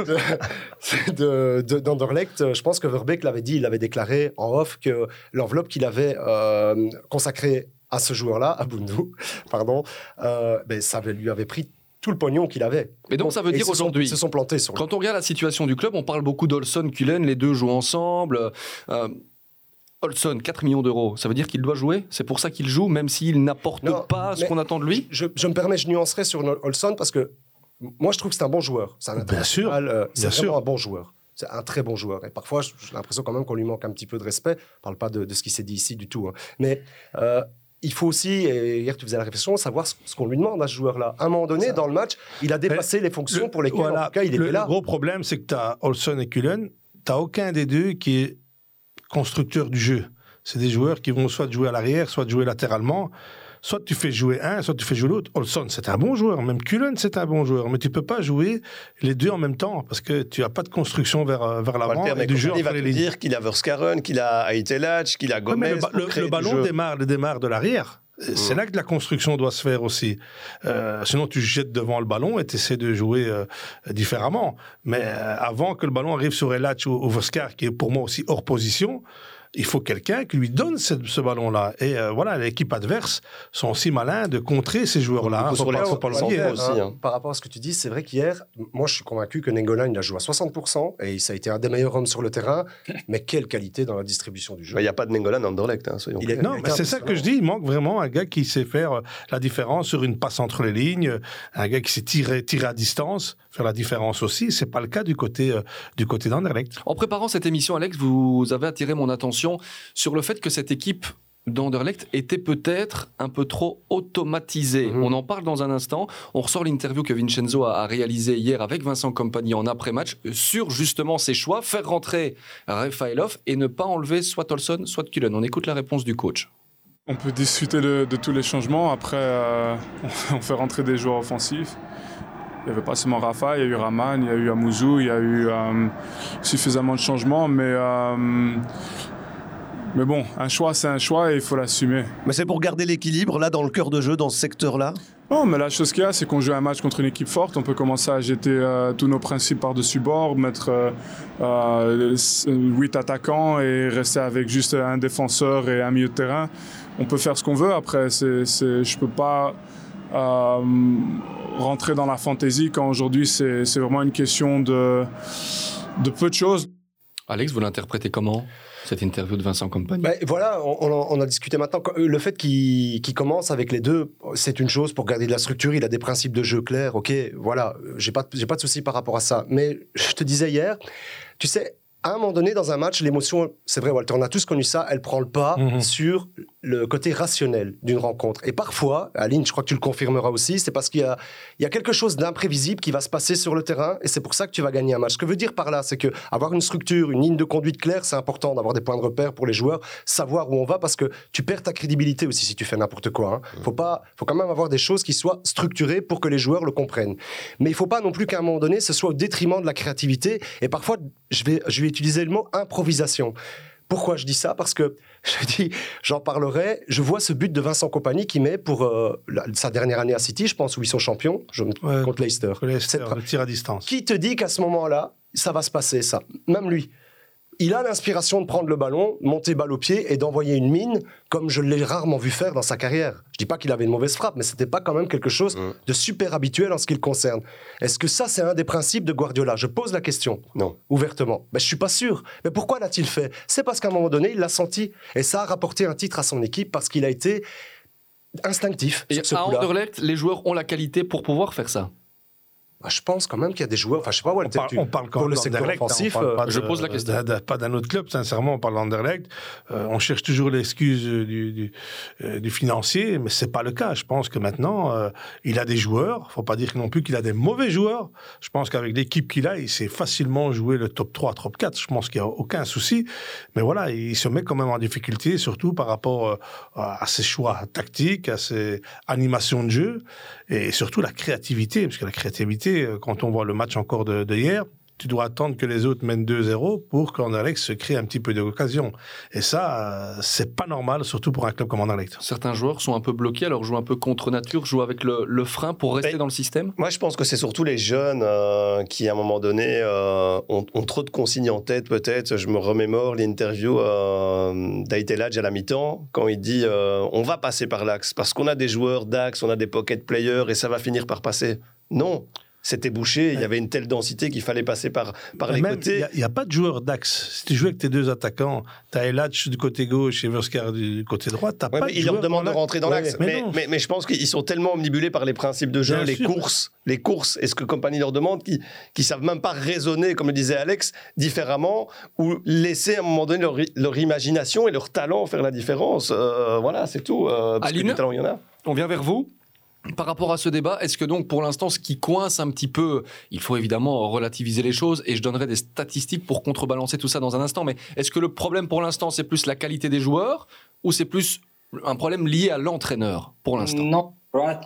de, de- de- d'Anderlecht. Je pense que Verbeek l'avait dit. Il avait déclaré en off que l'enveloppe qu'il avait euh, consacrée à ce joueur-là, à Bundu, pardon, euh, ben, ça lui avait pris tout le pognon qu'il avait. Mais donc, ça veut dire aujourd'hui- Ils se sont plantés sur. Quand on regarde la situation du club, on parle beaucoup d'Olson, Cullen, les deux jouent ensemble. Euh, Olson, 4 millions d'euros, ça veut dire qu'il doit jouer? C'est pour ça qu'il joue, même s'il n'apporte Non, pas ce qu'on attend de lui? je, je me permets, je nuancerai sur Olson parce que moi, je trouve que c'est un bon joueur. C'est un Bien sûr, euh, c'est bien vraiment sûr. un bon joueur. C'est un très bon joueur. Et parfois, j'ai l'impression quand même qu'on lui manque un petit peu de respect. Je ne parle pas de, de ce qui s'est dit ici du tout. hein. Mais euh, il faut aussi, et hier tu faisais la réflexion, savoir ce, ce qu'on lui demande à ce joueur-là. À un moment donné, dans le match, il a dépassé les fonctions pour lesquelles, Voilà. en tout cas, il le, était là. le gros problème, c'est que tu as Olson et Cullen, tu aucun des deux qui est constructeur du jeu. C'est des joueurs qui vont soit jouer à l'arrière, soit jouer latéralement. Soit tu fais jouer un, soit tu fais jouer l'autre. Olson, c'est un bon joueur. Même Cullen, c'est un bon joueur. Mais tu peux pas jouer les deux en même temps parce que tu n'as pas de construction vers, euh, vers l'avant Walter, et du jeu il va te les dire qu'il a Verskaren, qu'il a Aitelach, qu'il a Gomez. le, ba- pour le- ballon démarre, démarre de l'arrière. C'est là que la construction doit se faire aussi. Euh, sinon, tu jettes devant le ballon et tu essaies de jouer euh, différemment. Mais euh, avant que le ballon arrive sur Elach ou, ou Voskar, qui est pour moi aussi hors position, il faut quelqu'un qui lui donne ce, ce ballon-là. Et euh, voilà, l'équipe adverse sont aussi malins de contrer ces joueurs-là. Pas- pas le centres aussi, hein. Par rapport à ce que tu dis, c'est vrai qu'hier, moi je suis convaincu que Nengolan il a joué à 60% et ça a été un des meilleurs hommes sur le terrain. Mais quelle qualité dans la distribution du jeu. Il n'y a pas de Nengolan en Anderlecht, hein, soyons Il est- clairs. Non, mais c'est ça que je dis. Il manque vraiment un gars qui sait faire euh, la différence sur une passe entre les lignes, un gars qui sait tirer, tirer à distance, faire la différence aussi. C'est pas le cas du côté euh, du côté d'Anderlecht. En préparant cette émission, Alex, vous avez attiré mon attention sur le fait que cette équipe d'Anderlecht était peut-être un peu trop automatisée. Mhm. On en parle dans un instant. On ressort l'interview que Vincenzo a, a réalisée hier avec Vincent Compagnie en après-match sur justement ses choix, faire rentrer Rafaelov et ne pas enlever soit Olson, soit Cullen. On écoute la réponse du coach. On peut discuter de, de tous les changements. Après, euh, on fait rentrer des joueurs offensifs. Il n'y avait pas seulement Rafa, il y a eu Raman, il y a eu Amouzou, il y a eu euh, suffisamment de changements. Mais, euh, mais bon, un choix, c'est un choix et il faut l'assumer. Mais c'est pour garder l'équilibre là dans le cœur de jeu, dans ce secteur-là. Non, mais la chose qu'il y a, c'est qu'on joue un match contre une équipe forte. On peut commencer à jeter euh, tous nos principes par-dessus bord, mettre euh, euh, 8 attaquants et rester avec juste un défenseur et un milieu de terrain. On peut faire ce qu'on veut. Après, c'est, c'est, je peux pas euh, rentrer dans la fantaisie quand aujourd'hui c'est, c'est vraiment une question de, de peu de choses. Alex, vous l'interprétez comment? Cette interview de Vincent Compagnie Ben, voilà, on, on en- on a discuté maintenant. Quand- Le fait qu'il commence avec les deux, c'est une chose pour garder de la structure. Il a des principes de jeu clairs. Ok, voilà, j'ai pas, pas de souci par rapport à ça. Mais je te disais hier, tu sais, à un moment donné dans un match, l'émotion, c'est vrai, Walter, on a tous connu ça. Elle prend le pas Mhm. sur le côté rationnel d'une rencontre. Et parfois, Aline, je crois que tu le confirmeras aussi, c'est parce qu'il y a, il y a quelque chose d'imprévisible qui va se passer sur le terrain, et c'est pour ça que tu vas gagner un match. Ce que veut dire par là, c'est que avoir une structure, une ligne de conduite claire, c'est important d'avoir des points de repère pour les joueurs, savoir où on va, parce que tu perds ta crédibilité aussi si tu fais n'importe quoi. hein. Faut pas, faut quand même avoir des choses qui soient structurées pour que les joueurs le comprennent. Mais il faut pas non plus qu'à un moment donné, ce soit au détriment de la créativité. Et parfois, je vais, je vais utiliser le mot improvisation. Pourquoi je dis ça? Parce que je dis, j'en parlerai. Je vois ce but de Vincent Compagnie qui met pour euh, la- sa dernière année à City, je pense, où ils sont champions, je, Ouais. contre Leicester. Leicester, le tir à distance. Qui te dit qu'à ce moment-là, ça va se passer, ça? Même lui. Il a l'inspiration de prendre le ballon, monter balle au pied et d'envoyer une mine comme je l'ai rarement vu faire dans sa carrière. Je dis pas qu'il avait une mauvaise frappe, mais c'était pas quand même quelque chose Mm. de super habituel en ce qui le concerne. Est-ce que ça, c'est un des principes de Guardiola? Je pose la question Non. ouvertement. Ben, je suis pas sûr. Mais pourquoi l'a-t-il fait? C'est parce qu'à un moment donné, il l'a senti. Et ça a rapporté un titre à son équipe parce qu'il a été instinctif Et sur ce à. Anderlecht, les joueurs ont la qualité pour pouvoir faire ça. Bah, je pense quand même qu'il y a des joueurs. Enfin, je sais pas, On Walter, parle, tu- on parle quand pour le même secteur hein, on euh, de- je pose la question. de- de- pas d'un autre club, sincèrement, on parle d'Anderlecht. Euh, on cherche toujours l'excuse euh, du, du, euh, du financier, mais c'est pas le cas. Je pense que maintenant, euh, il a des joueurs. faut pas dire non plus qu'il a des mauvais joueurs. Je pense qu'avec l'équipe qu'il a, il sait facilement jouer le top 3, top 4. Je pense qu'il n'y a aucun souci. Mais voilà, il se met quand même en difficulté, surtout par rapport euh, à ses choix tactiques, à ses animations de jeu et surtout la créativité. Parce que la créativité, euh, quand on voit le match encore de, de hier, tu dois attendre que les autres mènent 2-0 pour qu'Anderlecht se crée un petit peu d'occasion. Et ça, euh, c'est pas normal, surtout pour un club comme Anderlecht. Certains joueurs sont un peu bloqués, alors jouent un peu contre nature, jouent avec le, le frein pour rester Mais- dans le système? Moi, je pense que c'est surtout les jeunes euh, qui, à un moment donné, euh, ont, ont trop de consignes en tête, peut-être. Je me remémore l'interview euh, d'Aitelage à la mi-temps, quand il dit euh, on va passer par l'axe, parce qu'on a des joueurs d'axe, on a des pocket players, et ça va finir par passer. Non. C'était bouché. Il y avait une telle densité qu'il fallait passer par, par les Même, côtés. Il n'y a, pas de joueur d'axe. Si tu joues avec tes deux attaquants, tu as Elatch du côté gauche et Verskar du côté droit, tu Ouais, pas de il leur joueur demande de rentrer dans Ouais, l'axe. mais Mais, non. mais, mais je pense qu'ils sont tellement omnibulés par les principes de jeu, Bien les sûr. courses, les courses, et ce que Compagnie leur demande, qui ne savent même pas raisonner, comme le disait Alex, différemment, ou laisser à un moment donné leur, leur imagination et leur talent faire la différence. Euh, voilà, c'est tout. euh, parce que Aline du talent, il y en a. On vient vers vous. Par rapport à ce débat, est-ce que donc pour l'instant ce qui coince un petit peu, il faut évidemment relativiser les choses et je donnerai des statistiques pour contrebalancer tout ça dans un instant, mais est-ce que le problème pour l'instant c'est plus la qualité des joueurs ou c'est plus un problème lié à l'entraîneur pour l'instant? Non,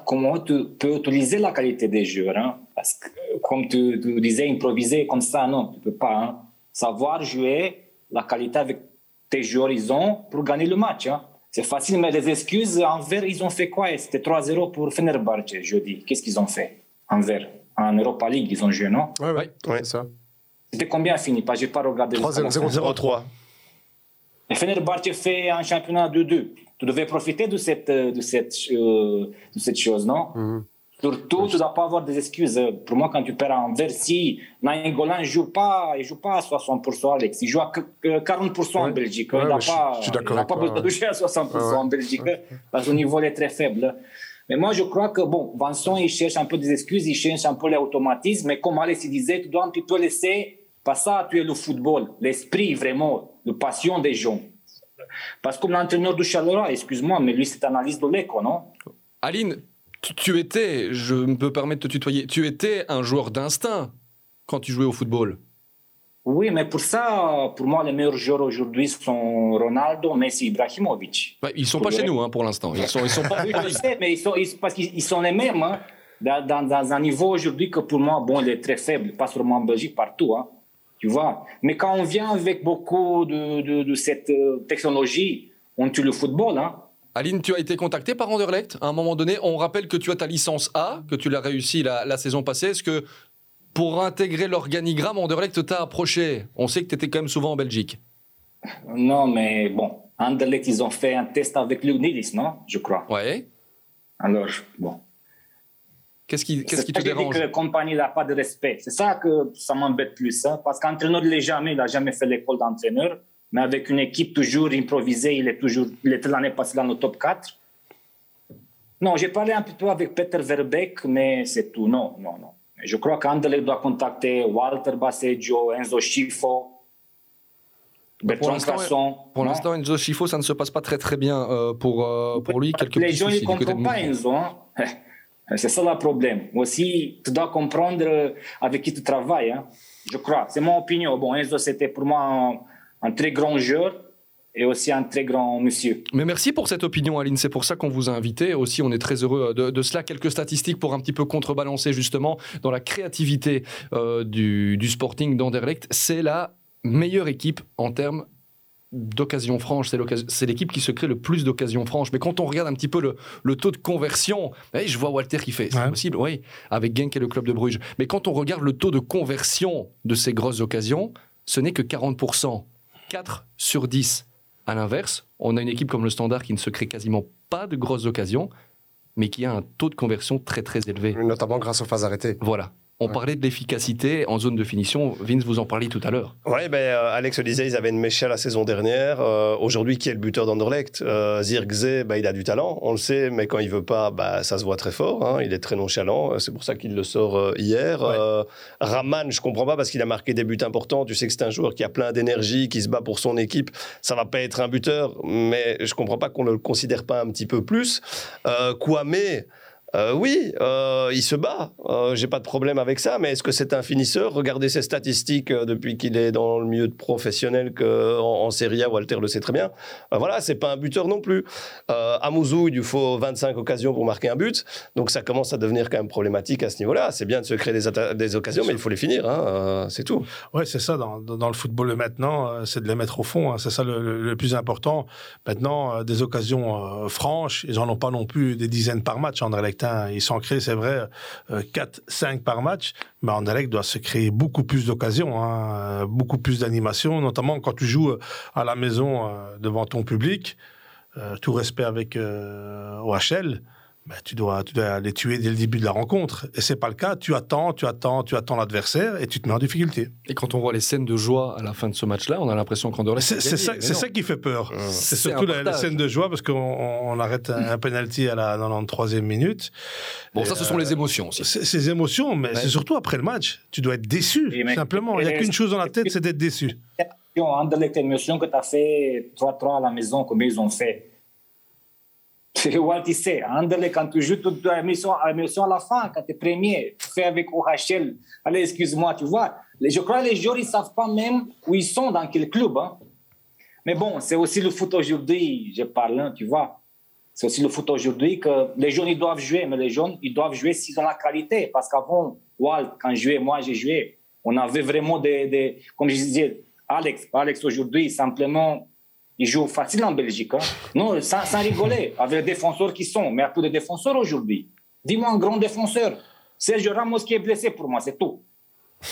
comment tu peux utiliser la qualité des joueurs hein? Parce que, comme tu, disais, improviser comme ça, non, tu peux pas. hein. Savoir jouer la qualité avec tes joueurs, ils ont pour gagner le match. hein. C'est facile, mais les excuses, envers, ils ont fait quoi? C'était 3-0 pour Fenerbahce jeudi. Qu'est-ce qu'ils ont fait Envers En Europa League, ils ont joué, non? Ouais, ouais, Ouais. c'est ça. C'était combien fini? Pas, j'ai pas regardé. le 3-0, score. 0-3. Et Fenerbahce fait un championnat de 2 Tu devais profiter de cette, euh, de cette, euh, de cette chose, non? Mhm. Surtout, tu ne dois pas avoir des excuses. Pour moi, quand tu perds en Versi, Nainggolan ne joue pas, il joue pas à 60%, Alex. Il joue à que- que 40% en. Belgique. Ouais, il n'a je- pas, je suis d'accord il n'a avec pas besoin de jouer à 60% Ouais, ouais. en Belgique parce que le niveau est très faible. Mais moi, je crois que, bon, Vincent, il cherche un peu des excuses, il cherche un peu les automatismes. Mais comme Alex disait, tu dois un petit peu laisser, pas ça, tu es le football, l'esprit vraiment, la passion des gens. Parce que comme l'entraîneur du Charleroi, excuse-moi, mais lui, c'est un analyste de l'écho, non? Aline, tu, étais, je me peux permettre de te tutoyer, tu étais un joueur d'instinct quand tu jouais au football. Oui, mais pour ça, pour moi, les meilleurs joueurs aujourd'hui sont Ronaldo, Messi, Ibrahimovic. Ouais, ils sont pas chez nous hein, pour l'instant. Ils sont, ils sont pas. Oui, je sais, mais ils sont, ils- parce qu'ils ils sont les mêmes. hein. Dans, dans- dans un niveau aujourd'hui que pour moi, bon, il est très faible, pas seulement en Belgique, partout. hein. Tu vois? Mais quand on vient avec beaucoup de, de, de cette euh, technologie, on tue le football. Hein. Aline, tu as été contacté par Anderlecht à un moment donné. On rappelle que tu as ta licence A, que tu l'as réussi la, la saison passée. Est-ce que pour intégrer l'organigramme, Anderlecht t'a approché? On sait que tu étais quand même souvent en Belgique. Non, mais bon, Anderlecht, ils ont fait un test avec Luc Nilis, non? Je crois. Ouais. Alors, bon. Qu'est-ce qui, qu'est-ce qui te dérange? que la compagnie n'a pas de respect. C'est ça que ça m'embête plus. hein, parce qu'entraîneur, il n'est jamais, il n'a jamais fait l'école d'entraîneur. Mais avec une équipe toujours improvisée, il est toujours, il était l'année passée dans le top 4. Non, j'ai parlé un petit peu avec Peter Verbeek, mais c'est tout. Non, non, non. Je crois qu'Anderlecht doit contacter Walter Basseggio, Enzo Schifo, Bertrand l'instant, Casson. Pour l'instant, Enzo Schifo, ça ne se passe pas très très bien euh, pour, euh, pour lui. Quelques les gens ne comprennent pas. Enzo. hein. C'est ça le problème. Aussi, tu dois comprendre euh, avec qui tu travailles. hein. Je crois. C'est mon opinion. Bon, Enzo, c'était pour moi un, très grand joueur et aussi un très grand monsieur. Mais merci pour cette opinion, Aline. C'est pour ça qu'on vous a invité. Aussi, on est très heureux de, de cela. Quelques statistiques pour un petit peu contrebalancer justement dans la créativité euh, du, du Sporting d'Anderlecht. C'est la meilleure équipe en termes d'occasions franches. C'est l'équipe qui se crée le plus d'occasions franches. Mais quand on regarde un petit peu le, le taux de conversion, eh, je vois Walter qui fait. C'est Ouais. possible, oui, avec Genk et le club de Bruges. Mais quand on regarde le taux de conversion de ces grosses occasions, ce n'est que 40%. 4 sur 10. À l'inverse, on a une équipe comme le Standard qui ne se crée quasiment pas de grosses occasions, mais qui a un taux de conversion très très élevé. Notamment grâce aux phases arrêtées. Voilà. On Ouais. parlait de l'efficacité en zone de finition. Vince, vous en parliez tout à l'heure. Ouais, ben, euh, Alex le disait, ils avaient une mécha la saison dernière. Euh, Aujourd'hui, qui est le buteur d'Anderlecht? Euh, Zirkzee, ben, il a du talent, on le sait, mais quand il veut pas, bah, ça se voit très fort. hein. Il est très nonchalant. euh, C'est pour ça qu'il le sort hier. Ouais. Raman, je comprends pas parce qu'il a marqué des buts importants. Tu sais que c'est un joueur qui a plein d'énergie, qui se bat pour son équipe. Ça va pas être un buteur, mais je comprends pas qu'on ne le considère pas un petit peu plus. Kwame. Euh, oui, euh, il se bat. Euh, J'ai pas de problème avec ça. Mais est-ce que c'est un finisseur? Regardez ses statistiques euh, depuis qu'il est dans le milieu professionnel que en, en Serie A. Walter le sait très bien. Voilà, c'est pas un buteur non plus. À Mouzou, il lui faut 25 occasions pour marquer un but. Donc ça commence à devenir quand même problématique à ce niveau-là. C'est bien de se créer des, occasions, mais il faut les finir. hein. C'est tout. Ouais, c'est ça. Dans, le football de maintenant, c'est de les mettre au fond. hein. C'est ça le, plus important. Maintenant, des occasions franches, ils en ont pas non plus des dizaines par match. Anderlecht, ils s'en créent, c'est vrai, euh, 4, 5 par match. Mais Anderlecht doit se créer beaucoup plus d'occasions, hein, euh, beaucoup plus d'animation, notamment quand tu joues euh, à la maison euh, devant ton public. Euh, tout respect avec euh, OHL. Ben, tu, dois, tu dois les tuer dès le début de la rencontre. Et c'est pas le cas. Tu attends, tu attends, tu attends l'adversaire et tu te mets en difficulté. Et quand on voit les scènes de joie à la fin de ce match-là, on a l'impression qu'Anderlecht. C'est c'est ça, c'est ça qui fait peur. C'est C'est surtout la, scène de joie parce qu'on on arrête un, un penalty à la 93e minute. Bon, Et, ça, ce sont euh, les émotions aussi. C'est ces émotions, mais Ouais. c'est surtout après le match. Tu dois être déçu, Oui, simplement. Il n'y a qu'une chose dans la tête, c'est d'être déçu. Anderlecht, l'émotion que tu as fait 3-3 à la maison, comme ils ont fait? C'est Walt, sait. Anderlecht, quand tu joues toute l'émotion émotion à la fin, quand tu es premier, tu fais avec OHL. Allez, excuse-moi, tu vois. Je crois que les joueurs, ils ne savent pas même où ils sont, dans quel club. hein. Mais bon, c'est aussi le foot aujourd'hui, je parle, hein, tu vois. C'est aussi le foot aujourd'hui que les jeunes, ils doivent jouer, mais les jeunes, ils doivent jouer s'ils ont la qualité. Parce qu'avant, Walt, quand je jouais, moi, j'ai joué, on avait vraiment des- comme je disais, Alex, Alex aujourd'hui, simplement, il joue facile en Belgique. hein. Non, sans, sans rigoler, avec les défenseurs qui sont, mais il y a peu de défenseurs aujourd'hui. Dis-moi un grand défenseur. Sergio Ramos qui est blessé pour moi, c'est tout. Il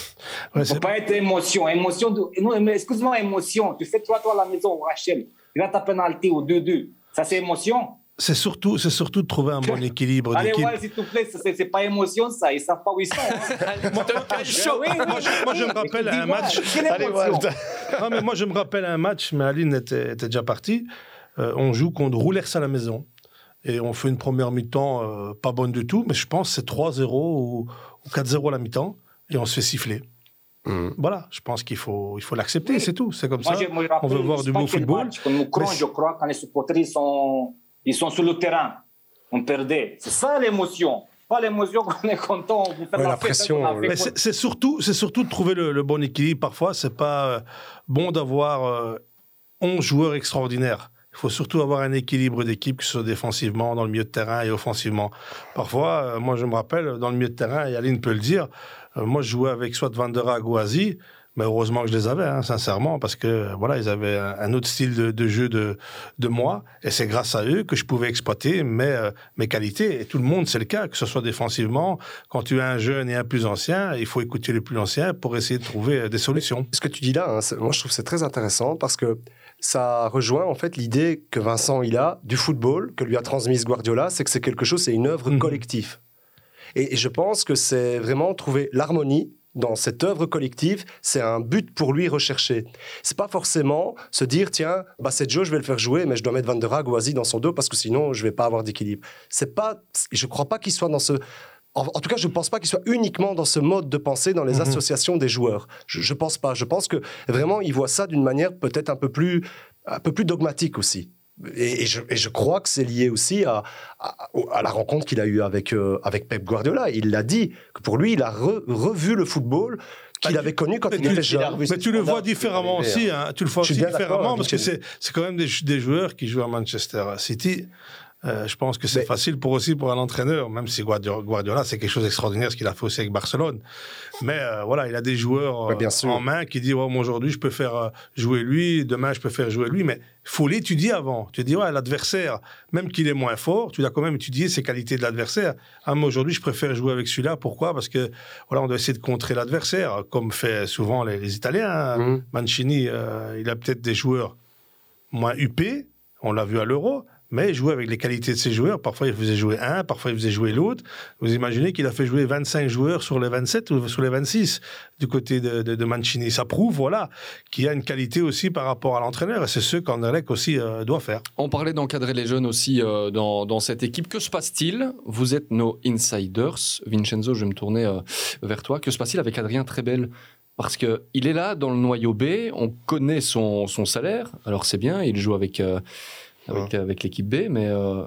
Ouais, ne c'est- pas être émotion. émotion de- non, mais excuse-moi, émotion. Tu fais 3-3 à la maison au Rachel. Tu as ta penalty au 2-2. Ça, c'est émotion. C'est surtout, c'est surtout de trouver un bon équilibre Allez, d'équipe. ouais, s'il te plaît, c'est pas émotion, ça. Ils ne savent pas où ils sont. hein. Moi, Oui, oui, moi, je- moi, je me oui. rappelle un Dis-moi, match- Allez. Non, mais moi, je me rappelle un match, mais Aline était, était déjà partie. Euh, on joue contre Roulers à la maison. Et on fait une première mi-temps euh, pas bonne du tout, mais je pense que c'est 3-0 ou, ou 4-0 à la mi-temps. Et on se fait siffler. Voilà, je pense qu'il faut il faut l'accepter, c'est tout. C'est comme Moi, ça. je me rappelle, on veut voir du beau football. match, Comme Moucron, Mais- je crois, quand les supporters sont, ils sont sur le terrain, on perdait. C'est ça l'émotion. Pas l'émotion qu'on est content, on faire Ouais, la, pression, fait c'est c'est surtout, c'est surtout de trouver le, le bon équilibre. Parfois, c'est pas euh, bon d'avoir euh, 11 joueurs extraordinaires. Il faut surtout avoir un équilibre d'équipe, que ce soit défensivement, dans le milieu de terrain et offensivement. Parfois, euh, moi, je me rappelle, dans le milieu de terrain, et Aline peut le dire, euh, moi, je jouais avec soit Van der Haag ou Azi, mais heureusement que je les avais, hein, sincèrement, parce que voilà, ils avaient un, autre style de, de jeu de, de moi, et c'est grâce à eux que je pouvais exploiter mes, euh, mes qualités. Et tout le monde, c'est le cas, que ce soit défensivement, quand tu as un jeune et un plus ancien, il faut écouter les plus anciens pour essayer de trouver euh, des solutions. Ce que tu dis là, hein, moi je trouve c'est très intéressant parce que ça rejoint en fait l'idée que Vincent il a du football que lui a transmise Guardiola, c'est que c'est quelque chose, c'est une œuvre Mhm. collective. Et, et je pense que c'est vraiment trouver l'harmonie dans cette œuvre collective, c'est un but pour lui recherché. C'est pas forcément se dire tiens, bah c'est Joe, je vais le faire jouer, mais je dois mettre Van der Haag ou Azi dans son dos parce que sinon je vais pas avoir d'équilibre. C'est pas, je crois pas qu'il soit dans ce en, en tout cas, je ne pense pas qu'il soit uniquement dans ce mode de pensée dans les Mhm. associations des joueurs. Je ne pense pas. Je pense que vraiment, il voit ça d'une manière peut-être un peu plus, un peu plus dogmatique aussi. Et, et je, et je crois que c'est lié aussi à, à, à la rencontre qu'il a eue avec, euh, avec Pep Guardiola. Il l'a dit, que pour lui, il a re- revu le football qu'il avait connu quand mais il était jeune. Mais tu le vois différemment aussi, hein. tu le vois aussi différemment parce que c'est quand même des, des joueurs qui jouent à Manchester City. Euh, je pense que c'est Mais- facile pour aussi pour un entraîneur, même si Guardiola, c'est quelque chose d'extraordinaire ce qu'il a fait aussi avec Barcelone. Mais euh, voilà, il a des joueurs bien euh, sûr. en main qui disent ouais, aujourd'hui je peux faire jouer lui, demain je peux faire jouer lui, mais faut l'étudier avant. Tu dis ouais l'adversaire, même qu'il est moins fort, tu dois quand même étudier ses qualités de l'adversaire. Ah, aujourd'hui je préfère jouer avec celui-là. Pourquoi? Parce que voilà on doit essayer de contrer l'adversaire, comme fait souvent les, les Italiens. Mhm. Mancini, il a peut-être des joueurs moins huppés, on l'a vu à l'Euro, mais jouait avec les qualités de ses joueurs. Parfois, il faisait jouer un, parfois, il faisait jouer l'autre. Vous imaginez qu'il a fait jouer 25 joueurs sur les 27 ou sur les 26 du côté de, de, de Mancini. Ça prouve, voilà, qu'il y a une qualité aussi par rapport à l'entraîneur, et c'est ce qu'Anderlecht aussi euh, doit faire. On parlait d'encadrer les jeunes aussi euh, dans, dans cette équipe. Que se passe-t-il? Vous êtes nos insiders. Vincenzo, je vais me tourner euh, vers toi. Que se passe-t-il avec Adrien Trebel? Parce qu'il est là dans le noyau B, on connaît son, son salaire. Alors c'est bien, il joue avec, avec, avec l'équipe B, mais euh,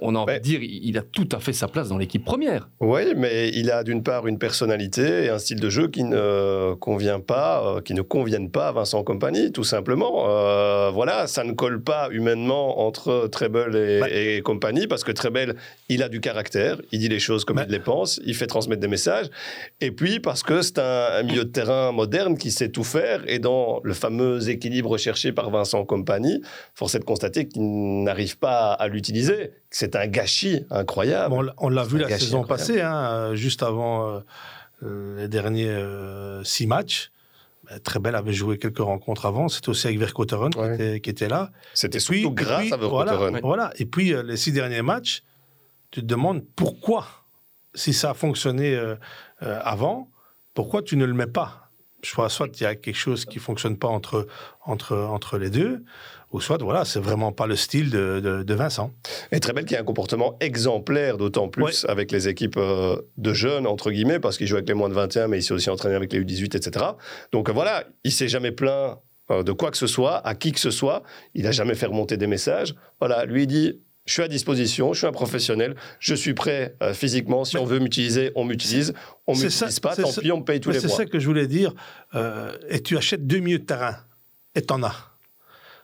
on a envie Ouais. de dire il a tout à fait sa place dans l'équipe première. Oui, mais il a d'une part une personnalité et un style de jeu qui ne convient pas, euh, qui ne conviennent pas à Vincent Compagnie, tout simplement. Euh, voilà, ça ne colle pas humainement entre Treble et, Bah. et compagnie, parce que Treble, il a du caractère, il dit les choses comme Bah. il les pense, il fait transmettre des messages, et puis parce que c'est un, un milieu de terrain moderne qui sait tout faire, et dans le fameux équilibre recherché par Vincent Compagnie, force est de constater qu'il n'arrive pas à l'utiliser. C'est un gâchis incroyable. Bon, on l'a- vu la saison incroyable. passée, hein, euh, juste avant euh, euh, les derniers euh, six matchs. Ben, Très belle avait joué quelques rencontres avant. C'était aussi avec Verkotteren Ouais. qui, était, qui était là. C'était puis- surtout et grâce puis, à voilà, voilà. Et puis, euh, les six derniers matchs, tu te demandes pourquoi, si ça a fonctionné euh, euh, avant, pourquoi tu ne le mets pas? Soit, soit il y a quelque chose qui fonctionne pas entre, entre, entre les deux, ou soit, voilà, c'est vraiment pas le style de, de, de Vincent. Et très belle qui a un comportement exemplaire, d'autant plus avec les équipes euh, de jeunes, entre guillemets, parce qu'il joue avec les moins de 21, mais il s'est aussi entraîné avec les U18, etc. Donc voilà, il s'est jamais plaint de quoi que ce soit, à qui que ce soit. Il n'a jamais fait remonter des messages. Voilà, lui il dit je suis à disposition, je suis un professionnel, je suis prêt euh, physiquement. Si on veut m'utiliser, on m'utilise. On C'est m'utilise ça- pas, c'est tant ça- pis, on me paye tous Mais les c'est mois. ça que je voulais dire. Euh, et tu achètes deux milieux de terrain, et t'en as.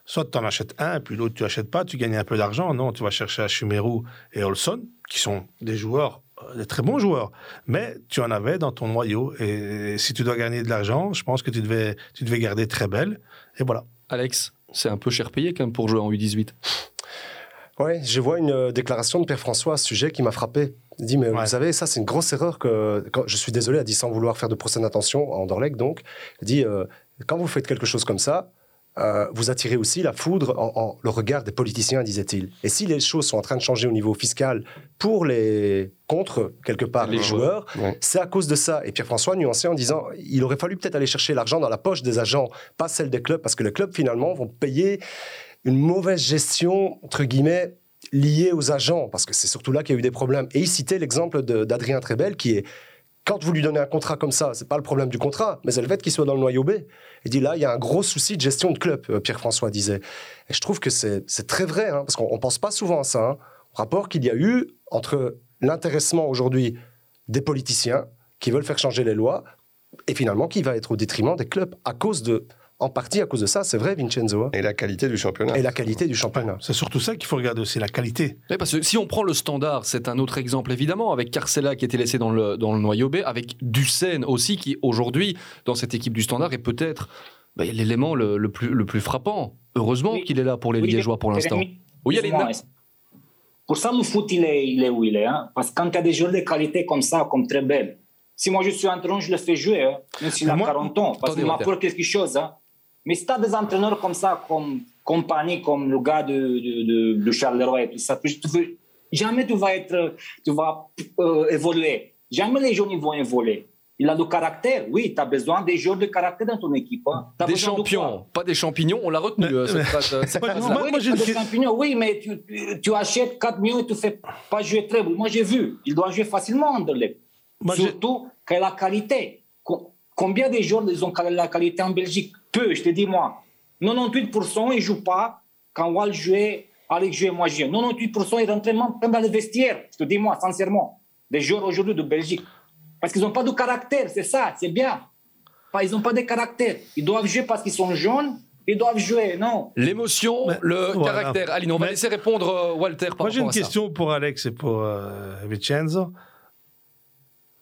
Soit tu en achètes un, puis l'autre tu achètes pas, tu gagnes un peu d'argent. Non, tu vas chercher Chumeru et Olson, qui sont des joueurs, euh, des très bons joueurs. Mais tu en avais dans ton noyau. Et si tu dois gagner de l'argent, je pense que tu devais, tu devais garder très belle. Et voilà. Alex, c'est un peu cher payé quand même pour jouer en U18. Ouais, je vois une euh, déclaration de Pierre François à ce sujet qui m'a frappé. Il dit, mais Ouais. vous savez, ça, c'est une grosse erreur que. Quand, je suis désolé, a dit sans vouloir faire de procès d'intention, en Dorlec donc. Il dit, euh, quand vous faites quelque chose comme ça, euh, vous attirez aussi la foudre en, en- le regard des politiciens, disait-il. Et si les choses sont en train de changer au niveau fiscal pour les. contre, quelque part, Les les, joueurs. c'est à cause de ça. Et Pierre François nuancé en disant, il aurait fallu peut-être aller chercher l'argent dans la poche des agents, pas celle des clubs, parce que les clubs, finalement, vont payer une mauvaise gestion, entre guillemets, liée aux agents, parce que c'est surtout là qu'il y a eu des problèmes. Et il citait l'exemple d'Adrien Trébel, qui est, quand vous lui donnez un contrat comme ça, c'est pas le problème du contrat, mais c'est le fait qu'il soit dans le noyau B. Il dit là, il y a un gros souci de gestion de club, euh, Pierre-François disait. Et je trouve que c'est très vrai, hein, parce qu'on on pense pas souvent à ça, hein, au rapport qu'il y a eu entre l'intéressement aujourd'hui des politiciens qui veulent faire changer les lois, et finalement qui va être au détriment des clubs, à cause de, en partie à cause de ça, c'est vrai Vincenzo, hein, Et la qualité du championnat. et la qualité du championnat. C'est surtout ça qu'il faut regarder aussi, la qualité. Oui, parce que si on prend le standard, c'est un autre exemple évidemment, avec Carcella qui était laissé dans le, dans le noyau B, avec Ducène aussi, qui aujourd'hui, dans cette équipe du standard, est peut-être bah, l'élément le, le plus, le plus frappant. Heureusement Oui. qu'il est là pour les Oui, Liégeois pour l'instant. Oui, excuse-moi, Pour ça, le foot, il est, il est où il est. hein. Parce que quand tu as des joueurs de qualité comme ça, comme très belle, si moi je suis entraîneur, je le fais jouer, hein, même s'il a Moi- 40 ans, parce qu'il m'apporte quelque chose. hein. Mais si tu as des entraîneurs comme ça, comme compagnie, comme le gars de, de, de, de Charleroi et tout ça, tu veux- jamais tu vas, être, tu vas euh, évoluer. Jamais les jeunes vont évoluer. Il a le caractère, oui, tu as besoin des joueurs de caractère dans ton équipe. hein. Des besoin de quoi? champions, pas des champignons, on l'a retenu. Mais- euh, cette mais- phrase, euh, moi, oui, moi, j'ai des champignons, oui, mais tu, achètes 4 millions et tu fais pas jouer très bon. Moi, j'ai vu. Il doit jouer facilement en Anderlecht. Moi, Surtout qu'il a la qualité. Co- Combien de joueurs ils ont la qualité en Belgique? Peu, je te dis moi. 98% ils ne jouent pas. Quand Wall jouait, Alex jouait, moi je jouais. 98% ils rentraient même dans le vestiaire. Je te dis moi, sincèrement. Des joueurs aujourd'hui de Belgique. Parce qu'ils n'ont pas de caractère, c'est ça, c'est bien. Pas- Ils n'ont pas de caractère. Ils doivent jouer parce qu'ils sont jeunes. Ils doivent jouer, non. L'émotion, le voilà. caractère. Aline, on va Mais- laisser répondre euh, Walter par Moi, j'ai une à ça. question pour Alex et pour euh, Vincenzo.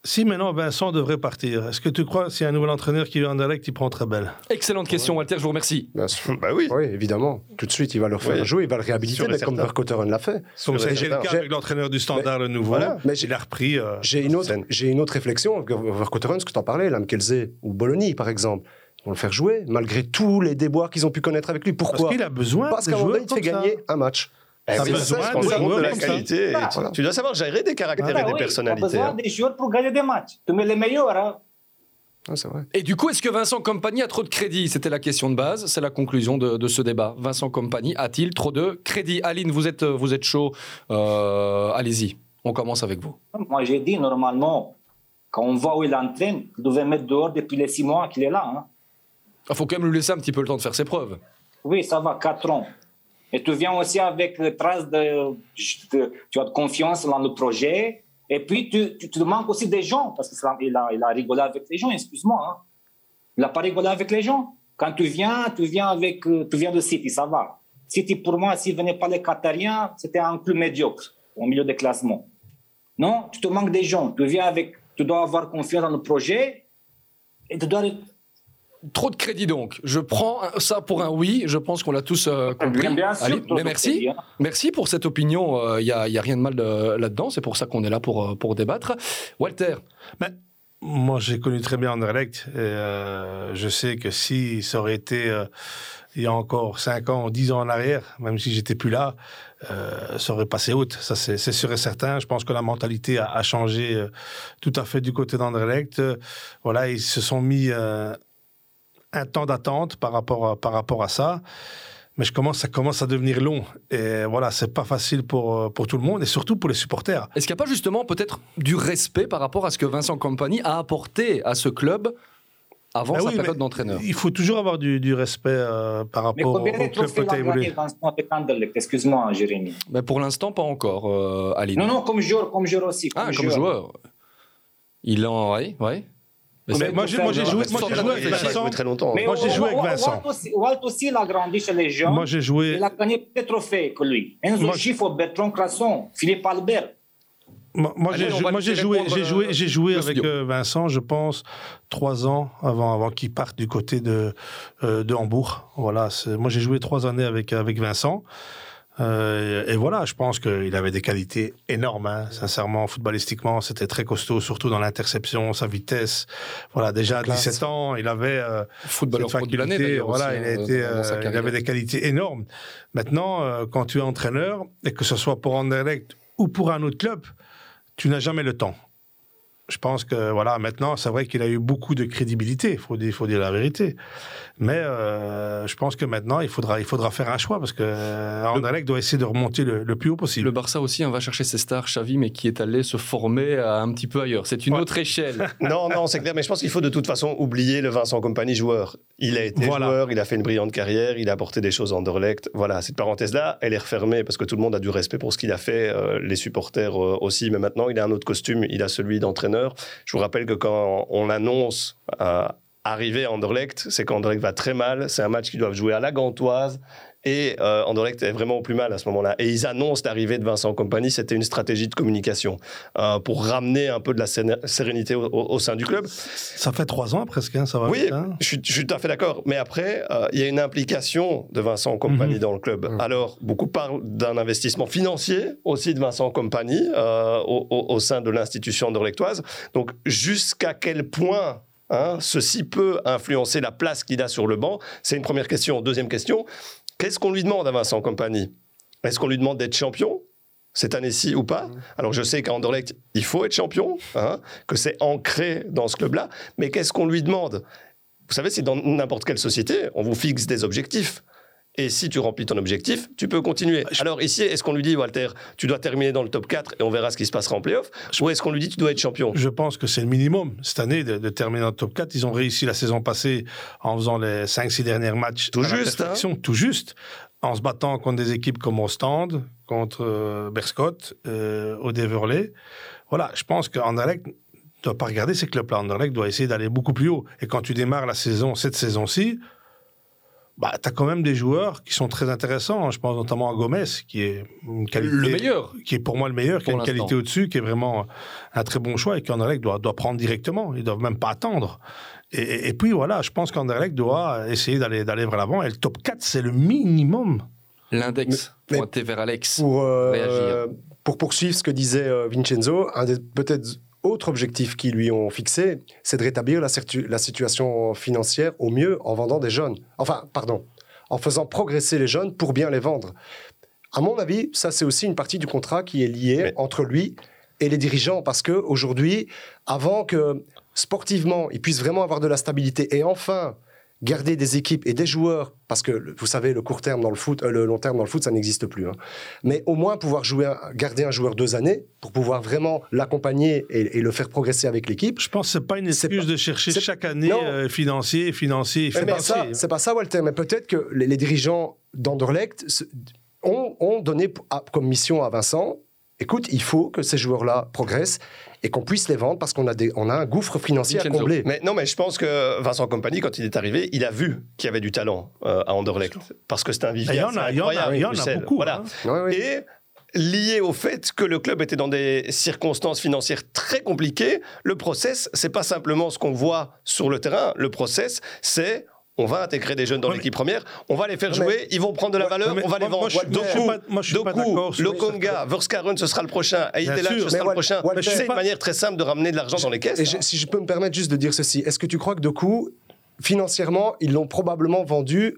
Si maintenant Vincent devrait partir, est-ce que tu crois s'il y a un nouvel entraîneur qui vient en direct, il prend très belle Excellente question, Walter, je vous remercie. Bien sûr. Bah oui. Oui, évidemment. Tout de suite, il va le faire Oui. jouer, il va le réhabiliter, mais comme. Vercotteren l'a fait. Comme ça a été le cas J'ai- avec l'entraîneur du Standard, le nouveau. Voilà. Mais il a repris. euh, J'ai une, autre, j'ai une autre réflexion. Vercotteren, ce que tu en parlais, Lamkelze ou Bologna, par exemple. Ils vont le faire jouer, malgré tous les déboires qu'ils ont pu connaître avec lui. parce Pourquoi qu'il a besoin Parce de qu'à un moment il te fait ça. gagner un match. Eh T'as oui, ça, je de la ça. qualité. Ah, Tu- dois savoir gérer des caractères Ah, et des oui, personnalités. Tu as besoin hein. des joueurs pour gagner des matchs. Tu mets les meilleurs. Hein. Ah, vrai. Et du coup, est-ce que Vincent Compagnie a trop de crédit? C'était la question de base, c'est la conclusion de, de ce débat. Vincent Compagnie a-t-il trop de crédit? Aline, vous êtes, vous êtes chaud. Euh, Allez-y, on commence avec vous. Moi, j'ai dit, normalement, quand on voit où il entraîne, il devait mettre dehors depuis les six mois qu'il est là. hein. Il faut quand même lui laisser un petit peu le temps de faire ses preuves. Oui, ça va, quatre ans. Et tu viens aussi avec trace de, tu as de confiance dans le projet. Et puis, tu, tu te manques aussi des gens, parce qu'il a, il a rigolé avec les gens, excuse-moi. hein. Il n'a pas rigolé avec les gens. Quand tu viens, tu viens, avec, euh, tu viens de City, ça va. City, pour moi, s'il ne venait pas les Qatariens, c'était un club médiocre au milieu des classements. Non, tu te manques des gens. Tu viens avec, tu dois avoir confiance dans le projet et tu dois Trop de crédit donc. Je prends ça pour un oui. Je pense qu'on l'a tous euh, compris. Bien, bien sûr, Allez, mais de merci. crédit, hein. Merci pour cette opinion. Il n'y a, y a rien de mal euh, là-dedans. C'est pour ça qu'on est là pour, euh, pour débattre. Walter, Moi, j'ai connu très bien Anderlecht. Et, euh, je sais que si ça aurait été euh, il y a encore 5 ans, 10 ans en arrière, même si j'étais plus là, euh, ça aurait passé haute. Ça, c'est c'est sûr et certain. Je pense que la mentalité a, a changé euh, tout à fait du côté d'Anderlecht. Euh, voilà, ils se sont mis euh, un temps d'attente par rapport à, par rapport à ça. Mais je commence, ça commence à devenir long. Et voilà, c'est pas facile pour, euh, pour tout le monde et surtout pour les supporters. Est-ce qu'il n'y a pas justement peut-être du respect par rapport à ce que Vincent Compagnie a apporté à ce club avant Ben sa oui, période d'entraîneur? Il faut toujours avoir du, du respect euh, par rapport au, combien au de club que tu as évolué. Excuse-moi, Jérémy. Mais pour l'instant, pas encore, euh, Aline. Non, non, comme joueur, comme joueur aussi. Ah, comme joueur. Il en. Oui, oui. Mais moi, j'ai moi, j'ai joué, moi, j'ai joué avec Il a pas Vincent. Moi, j'ai joué avec Vincent. Walt aussi, Walt aussi, il a grandi chez les gens. Moi, j'ai joué. Il a gagné plus de trophées que lui. Enzo Moi, Schifo, Bertrand Crasson, Philippe Albert. Moi, j'ai joué, répondre, j'ai joué, euh, j'ai joué avec euh, Vincent, je pense, trois ans avant, avant qu'il parte du côté de, euh, de Hambourg. Voilà, moi j'ai joué trois années avec, avec Vincent. Euh, et voilà, je pense qu'il avait des qualités énormes, hein. sincèrement, footballistiquement, c'était très costaud, surtout dans l'interception, sa vitesse. Voilà, déjà à Classe. 17 ans, il avait euh, Footballeur cette de l'année, voilà, il, a hein, été, euh, il avait des qualités énormes. Maintenant, euh, quand tu es entraîneur, et que ce soit pour Anderlecht ou pour un autre club, tu n'as jamais le temps. Je pense que voilà, maintenant, c'est vrai qu'il a eu beaucoup de crédibilité, il faut dire, faut dire la vérité. Mais euh, je pense que maintenant, il faudra, il faudra faire un choix parce que euh, Anderlecht doit essayer de remonter le, le plus haut possible. Le Barça aussi hein, va chercher ses stars, Xavi, mais qui est allé se former à un petit peu ailleurs. C'est une Ouais. autre échelle. Non, non, c'est clair, mais je pense qu'il faut de toute façon oublier le Vincent Compagnie joueur. Il a été Voilà. joueur, il a fait une brillante carrière, il a apporté des choses en Anderlecht. Voilà, cette parenthèse-là, elle est refermée parce que tout le monde a du respect pour ce qu'il a fait, euh, les supporters euh, aussi, mais maintenant il a un autre costume, il a celui d'entraîneur. Je vous rappelle que quand on annonce euh, arriver à Anderlecht, c'est qu'Anderlecht va très mal, c'est un match qu'ils doivent jouer à la Gantoise. Et euh, est vraiment au plus mal à ce moment-là. Et ils annoncent l'arrivée de Vincent Compagnie. C'était une stratégie de communication euh, pour ramener un peu de la sérénité au- au- au sein du club. Ça fait trois ans presque, hein, ça va Oui, vite, hein. je suis, je suis tout à fait d'accord. Mais après, euh, il y a une implication de Vincent Compagnie Mhm. dans le club. Mhm. Alors, beaucoup parlent d'un investissement financier aussi de Vincent Compagnie euh, au, sein de l'institution anderlechtoise. Donc, jusqu'à quel point hein, ceci peut influencer la place qu'il a sur le banc? C'est une première question. Deuxième question, qu'est-ce qu'on lui demande à Vincent Compagnie Est-ce qu'on lui demande d'être champion cette année-ci ou pas? Alors je sais qu'à Anderlecht, il faut être champion, hein, que c'est ancré dans ce club-là, mais qu'est-ce qu'on lui demande? Vous savez, c'est dans n'importe quelle société, on vous fixe des objectifs. Et si tu remplis ton objectif, tu peux continuer. Alors ici, est-ce qu'on lui dit, Walter, tu dois terminer dans le top 4 et on verra ce qui se passera en playoff Ou est-ce qu'on lui dit, tu dois être champion? Je pense que c'est le minimum cette année de, de terminer dans le top 4. Ils ont réussi la saison passée en faisant les 5-6 derniers matchs. Tout à la juste, hein. Tout juste. En se battant contre des équipes comme Ostende, contre euh, Berscott, euh, au Deverley. Voilà, je pense qu'Anderlecht ne doit pas regarder ces clubs-là. Anderlecht doit essayer d'aller beaucoup plus haut. Et quand tu démarres la saison, cette saison-ci, bah, tu as quand même des joueurs qui sont très intéressants. Je pense notamment à Gomez, qui est une qualité Le meilleur. qui est pour moi le meilleur, qui a une qualité au-dessus, qui est vraiment un très bon choix et qu'Anderlecht doit, doit prendre directement. Ils doivent même pas attendre. Et, puis voilà, je pense qu'Anderlecht doit essayer d'aller d'aller vers l'avant. Et le top 4, c'est le minimum. L'index pointé vers Alex. Pour, euh, Réagir. pour poursuivre ce que disait euh, Vincenzo, un des peut-être autres objectifs qu'ils lui ont fixé, c'est de rétablir la, situ- la situation financière au mieux en vendant des jeunes. Enfin, pardon, en faisant progresser les jeunes pour bien les vendre. À mon avis, ça c'est aussi une partie du contrat qui est liée Mais- entre lui et les dirigeants, parce que aujourd'hui, avant que sportivement ils puissent vraiment avoir de la stabilité et enfin garder des équipes et des joueurs, parce que vous savez, le court terme dans le foot, euh, le long terme dans le foot, ça n'existe plus. hein. Mais au moins pouvoir jouer, garder un joueur deux années pour pouvoir vraiment l'accompagner et, et le faire progresser avec l'équipe. Je pense que c'est pas une excuse pas- de chercher chaque année euh, financier, financier, C'est pas ça, financier. c'est pas ça, Walter. Mais peut-être que les, les dirigeants d'Anderlecht ont, ont donné à- comme mission à Vincent. Écoute, il faut que ces joueurs-là progressent et qu'on puisse les vendre parce qu'on a, des- on a un gouffre financier à Vincenzo. combler. Mais non, mais je pense que Vincent Compagnie, quand il est arrivé, il a vu qu'il y avait du talent euh, à Anderlecht. Parce que c'est un Et vivier Il y en a, il y en a, il y en a beaucoup. Voilà. hein. Ouais, ouais. Et lié au fait que le club était dans des circonstances financières très compliquées, le process, c'est pas simplement ce qu'on voit sur le terrain. Le process, c'est on va intégrer des jeunes dans Ouais, l'équipe première, on va les faire jouer, ils vont prendre de la Ouais, valeur, on va les vendre. je suis- Doku, Lokonga, Verskaren, ce sera le prochain, sûr. ce sera le prochain. C'est une manière très simple de ramener de l'argent dans les caisses. Si je peux me permettre juste de dire ceci, est-ce que tu crois que Doku, financièrement, ils l'ont probablement vendu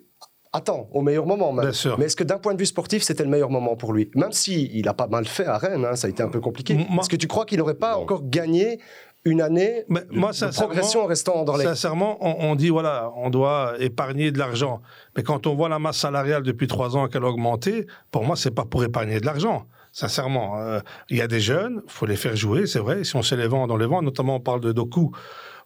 Attends, au meilleur moment même. Bien sûr. Mais est-ce que d'un point de vue sportif, c'était le meilleur moment pour lui? Même si il a pas mal fait à Rennes, hein, ça a été un peu compliqué. Est-ce que tu crois qu'il n'aurait pas Non. encore gagné une année Mais de, moi, de sincèrement- progression en restant en Anderlecht Sincèrement, on, on dit voilà, on doit épargner de l'argent. Mais quand on voit la masse salariale depuis trois ans qu'elle a augmenté, pour moi, c'est pas pour épargner de l'argent. Sincèrement, euh, il y a des jeunes, faut les faire jouer, c'est vrai. Si on sait les vendre, on les vend. Notamment, on parle de Doku.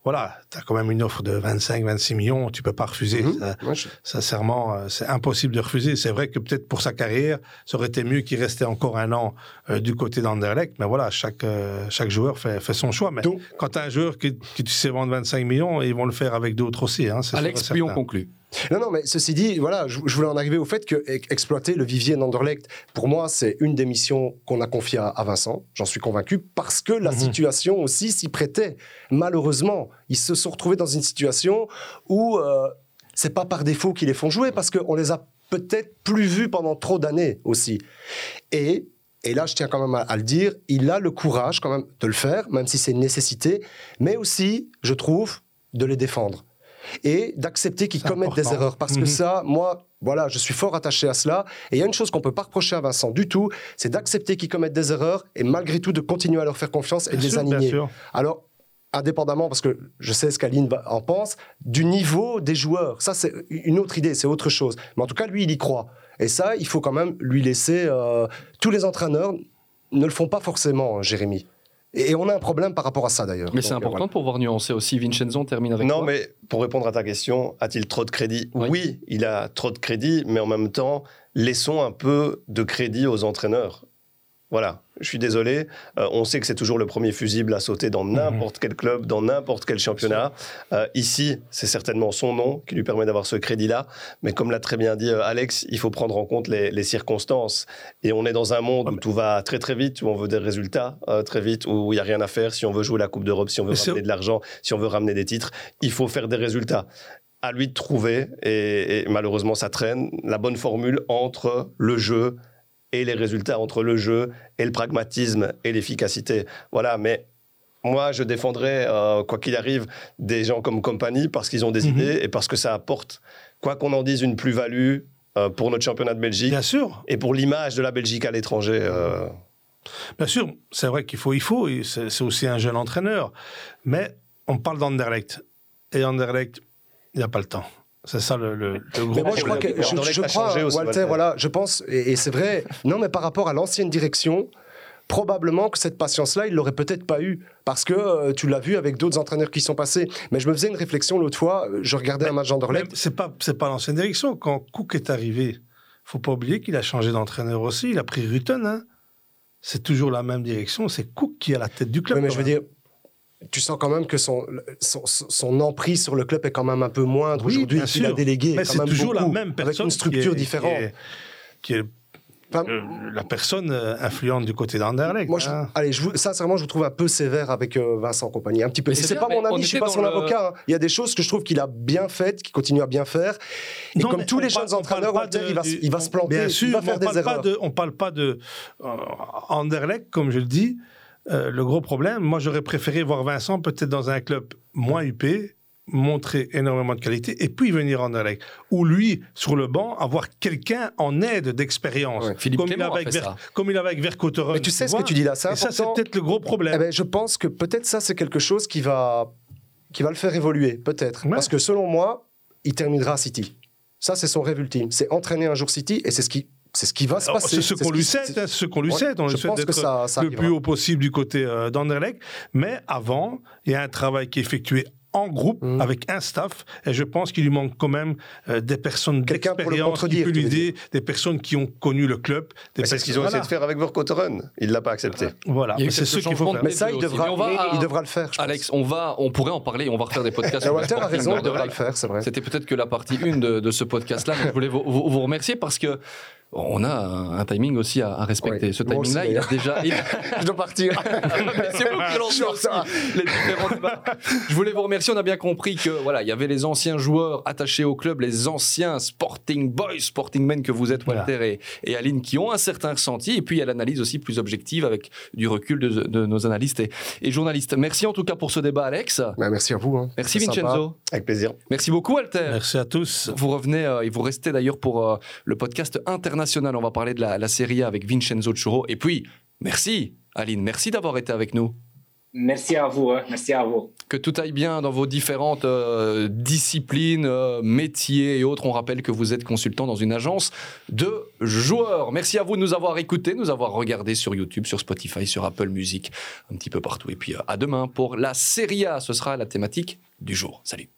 Voilà, tu as quand même une offre de 25-26 millions, tu peux pas refuser. Mhm. Ça- Ouais, je- Sincèrement, euh, c'est impossible de refuser. C'est vrai que peut-être pour sa carrière, ça aurait été mieux qu'il restait encore un an euh, du côté d'Anderlecht. Mais voilà, chaque, euh, chaque joueur fait, fait son choix. Mais Donc- quand tu as un joueur qui, qui tu sais vendre 25 millions, ils vont le faire avec d'autres aussi. Hein, Alex, puis on conclut. Non, non, mais ceci dit, voilà, je, je voulais en arriver au fait que exploiter le vivier d'Anderlecht, pour moi, c'est une des missions qu'on a confiées à, à Vincent. J'en suis convaincu parce que la Mhm. situation aussi s'y prêtait. Malheureusement, ils se sont retrouvés dans une situation où euh, c'est pas par défaut qu'ils les font jouer parce qu'on les a peut-être plus vus pendant trop d'années aussi. Et et là, je tiens quand même à, à le dire, il a le courage quand même de le faire, même si c'est une nécessité, mais aussi, je trouve, de les défendre et d'accepter qu'ils commettent des erreurs. Parce que Mhm. ça, moi, voilà, je suis fort attaché à cela. Et il y a une chose qu'on peut pas reprocher à Vincent du tout, c'est d'accepter qu'ils commettent des erreurs et malgré tout de continuer à leur faire confiance et de Bien les sûr, aligner. Alors, indépendamment, parce que je sais ce qu'Aline en pense, du niveau des joueurs. Ça, c'est une autre idée, c'est autre chose. Mais en tout cas, lui, il y croit. Et ça, il faut quand même lui laisser... euh, tous les entraîneurs ne le font pas forcément, Jérémy. Et, et on a un problème par rapport à ça, d'ailleurs. Mais c'est euh, important de pouvoir nuancer aussi. Vincenzo, on termine avec Non, toi. mais pour répondre à ta question, a-t-il trop de crédit Oui. oui. il a trop de crédit, mais en même temps, laissons un peu de crédit aux entraîneurs. Voilà, je suis désolé. euh, on sait que c'est toujours le premier fusible à sauter dans n'importe quel club, dans n'importe quel championnat. Euh, ici, c'est certainement son nom qui lui permet d'avoir ce crédit-là. Mais comme l'a très bien dit euh, Alex, il faut prendre en compte les, les circonstances. Et on est dans un monde où tout va très très vite, où on veut des résultats très vite, où il n'y a rien à faire. Si on veut jouer la Coupe d'Europe, si on veut Mais ramener de l'argent, si on veut ramener des titres, il faut faire des résultats. À lui de trouver, et, et malheureusement ça traîne, la bonne formule entre le jeu et les résultats, entre le jeu et le pragmatisme et l'efficacité. Voilà, mais moi je défendrais, euh, quoi qu'il arrive, des gens comme Compagnie parce qu'ils ont des Mhm. idées et parce que ça apporte, quoi qu'on en dise, une plus-value euh, pour notre championnat de Belgique Bien sûr, et pour l'image de la Belgique à l'étranger. euh, bien sûr. C'est vrai qu'il faut, il faut. c'est aussi un jeune entraîneur. Mais on parle d'Anderlecht. Et Anderlecht, il n'y a pas le temps. C'est ça le, le, le gros Mais moi, je crois que je, crois, aussi, Walter, Walter. voilà, je pense, et, et c'est vrai. Non, mais par rapport à l'ancienne direction, probablement que cette patience-là, il l'aurait peut-être pas eu, parce que euh, tu l'as vu avec d'autres entraîneurs qui sont passés. Mais je me faisais une réflexion l'autre fois. euh, Je regardais un match Mais d'Anderlecht. C'est pas, c'est pas l'ancienne direction. Quand Cook est arrivé, faut pas oublier qu'il a changé d'entraîneur aussi. Il a pris Rutten. Hein. C'est toujours la même direction. C'est Cook qui est à la tête du club. Oui, mais je veux dire. Tu sens quand même que son, son, son emprise sur le club est quand même un peu moindre Oui, aujourd'hui. qu'il a délégué Mais c'est toujours la même personne. avec une qui structure est- différente. Qui est, qui est, Enfin, euh, la personne euh, influente du côté d'Anderlecht. Moi, je, hein. allez, je vous, sincèrement, je vous trouve un peu sévère avec euh, Vincent Compagnie, un petit peu. C'est pas mon on ami, je suis pas son le- avocat. hein. Il y a des choses que je trouve qu'il a bien faites, qu'il continue à bien faire. Et Non, comme tous les parle- jeunes entraîneurs, pas Walter, de- il va, du- il va se planter, Bien sûr, il va faire on des parle erreurs. Pas de, on parle pas de euh, Anderlecht, comme je le dis. Euh, le gros problème, moi j'aurais préféré voir Vincent peut-être dans un club moins huppé, montrer énormément de qualité, et puis venir en Anderlecht. Ou lui, sur le banc, avoir quelqu'un en aide d'expérience. Ouais. Philippe comme, ça. comme il avait avec Vercotteren. Mais tu sais ce que tu dis là, Et ça, c'est peut-être le gros problème. Eh ben, je pense que peut-être ça, c'est quelque chose qui va, qui va le faire évoluer, peut-être. Ouais. Parce que selon moi, il terminera à City. Ça, c'est son rêve ultime. C'est entraîner un jour City, et c'est ce qui, c'est ce qui va se passer. C'est ce qu'on lui souhaite, hein, c'est ce qu'on lui souhaite. On je lui souhaite d'être le plus haut possible du côté euh, d'Anderlecht. Mais avant, il y a un travail qui est effectué en groupe Mhm. avec un staff et je pense qu'il lui manque quand même euh, des personnes d'expérience qui peut tu lui veux dire. aider, des personnes qui ont connu le club. c'est ce qu'ils ont essayé de faire avec Verkotteren. Il ne l'a pas accepté. Voilà, c'est ce qu'il faut faire. Mais ça, il devra, Mais on va- il devra le faire. je pense. Alex, on, va, on pourrait en parler, on va refaire des podcasts. Walter a raison, il devra le faire, c'est vrai. C'était peut-être que la partie 1 de, de ce podcast-là, je voulais vous, vous- vous remercier parce que on a un, un timing aussi à, à respecter. Ce timing-là, il a déjà. il- Je dois partir. C'est vous qui lancez aussi les différents débats. Je voulais vous remercier. On a bien compris que voilà, il y avait les anciens joueurs attachés au club, les anciens Sporting Boys, Sporting Men que vous êtes, Walter et, et Aline, qui ont un certain ressenti. Et puis il y a l'analyse aussi plus objective avec du recul de, de nos analystes et, et journalistes. Merci en tout cas pour ce débat, Alex. Bah, merci à vous. hein. Merci sympa. Vincenzo. Avec plaisir. Merci beaucoup, Walter. Merci à tous. Vous revenez euh, et vous restez d'ailleurs pour euh, le podcast international. On va parler de la, la Serie A avec Vincenzo Churro. Et puis, merci, Aline. Merci d'avoir été avec nous. Merci à vous, hein. merci à vous. Que tout aille bien dans vos différentes euh, disciplines, euh, métiers et autres. On rappelle que vous êtes consultant dans une agence de joueurs. Merci à vous de nous avoir écoutés, nous avoir regardés sur YouTube, sur Spotify, sur Apple Music, un petit peu partout. Et puis euh, à demain pour la Serie A. Ce sera la thématique du jour. Salut.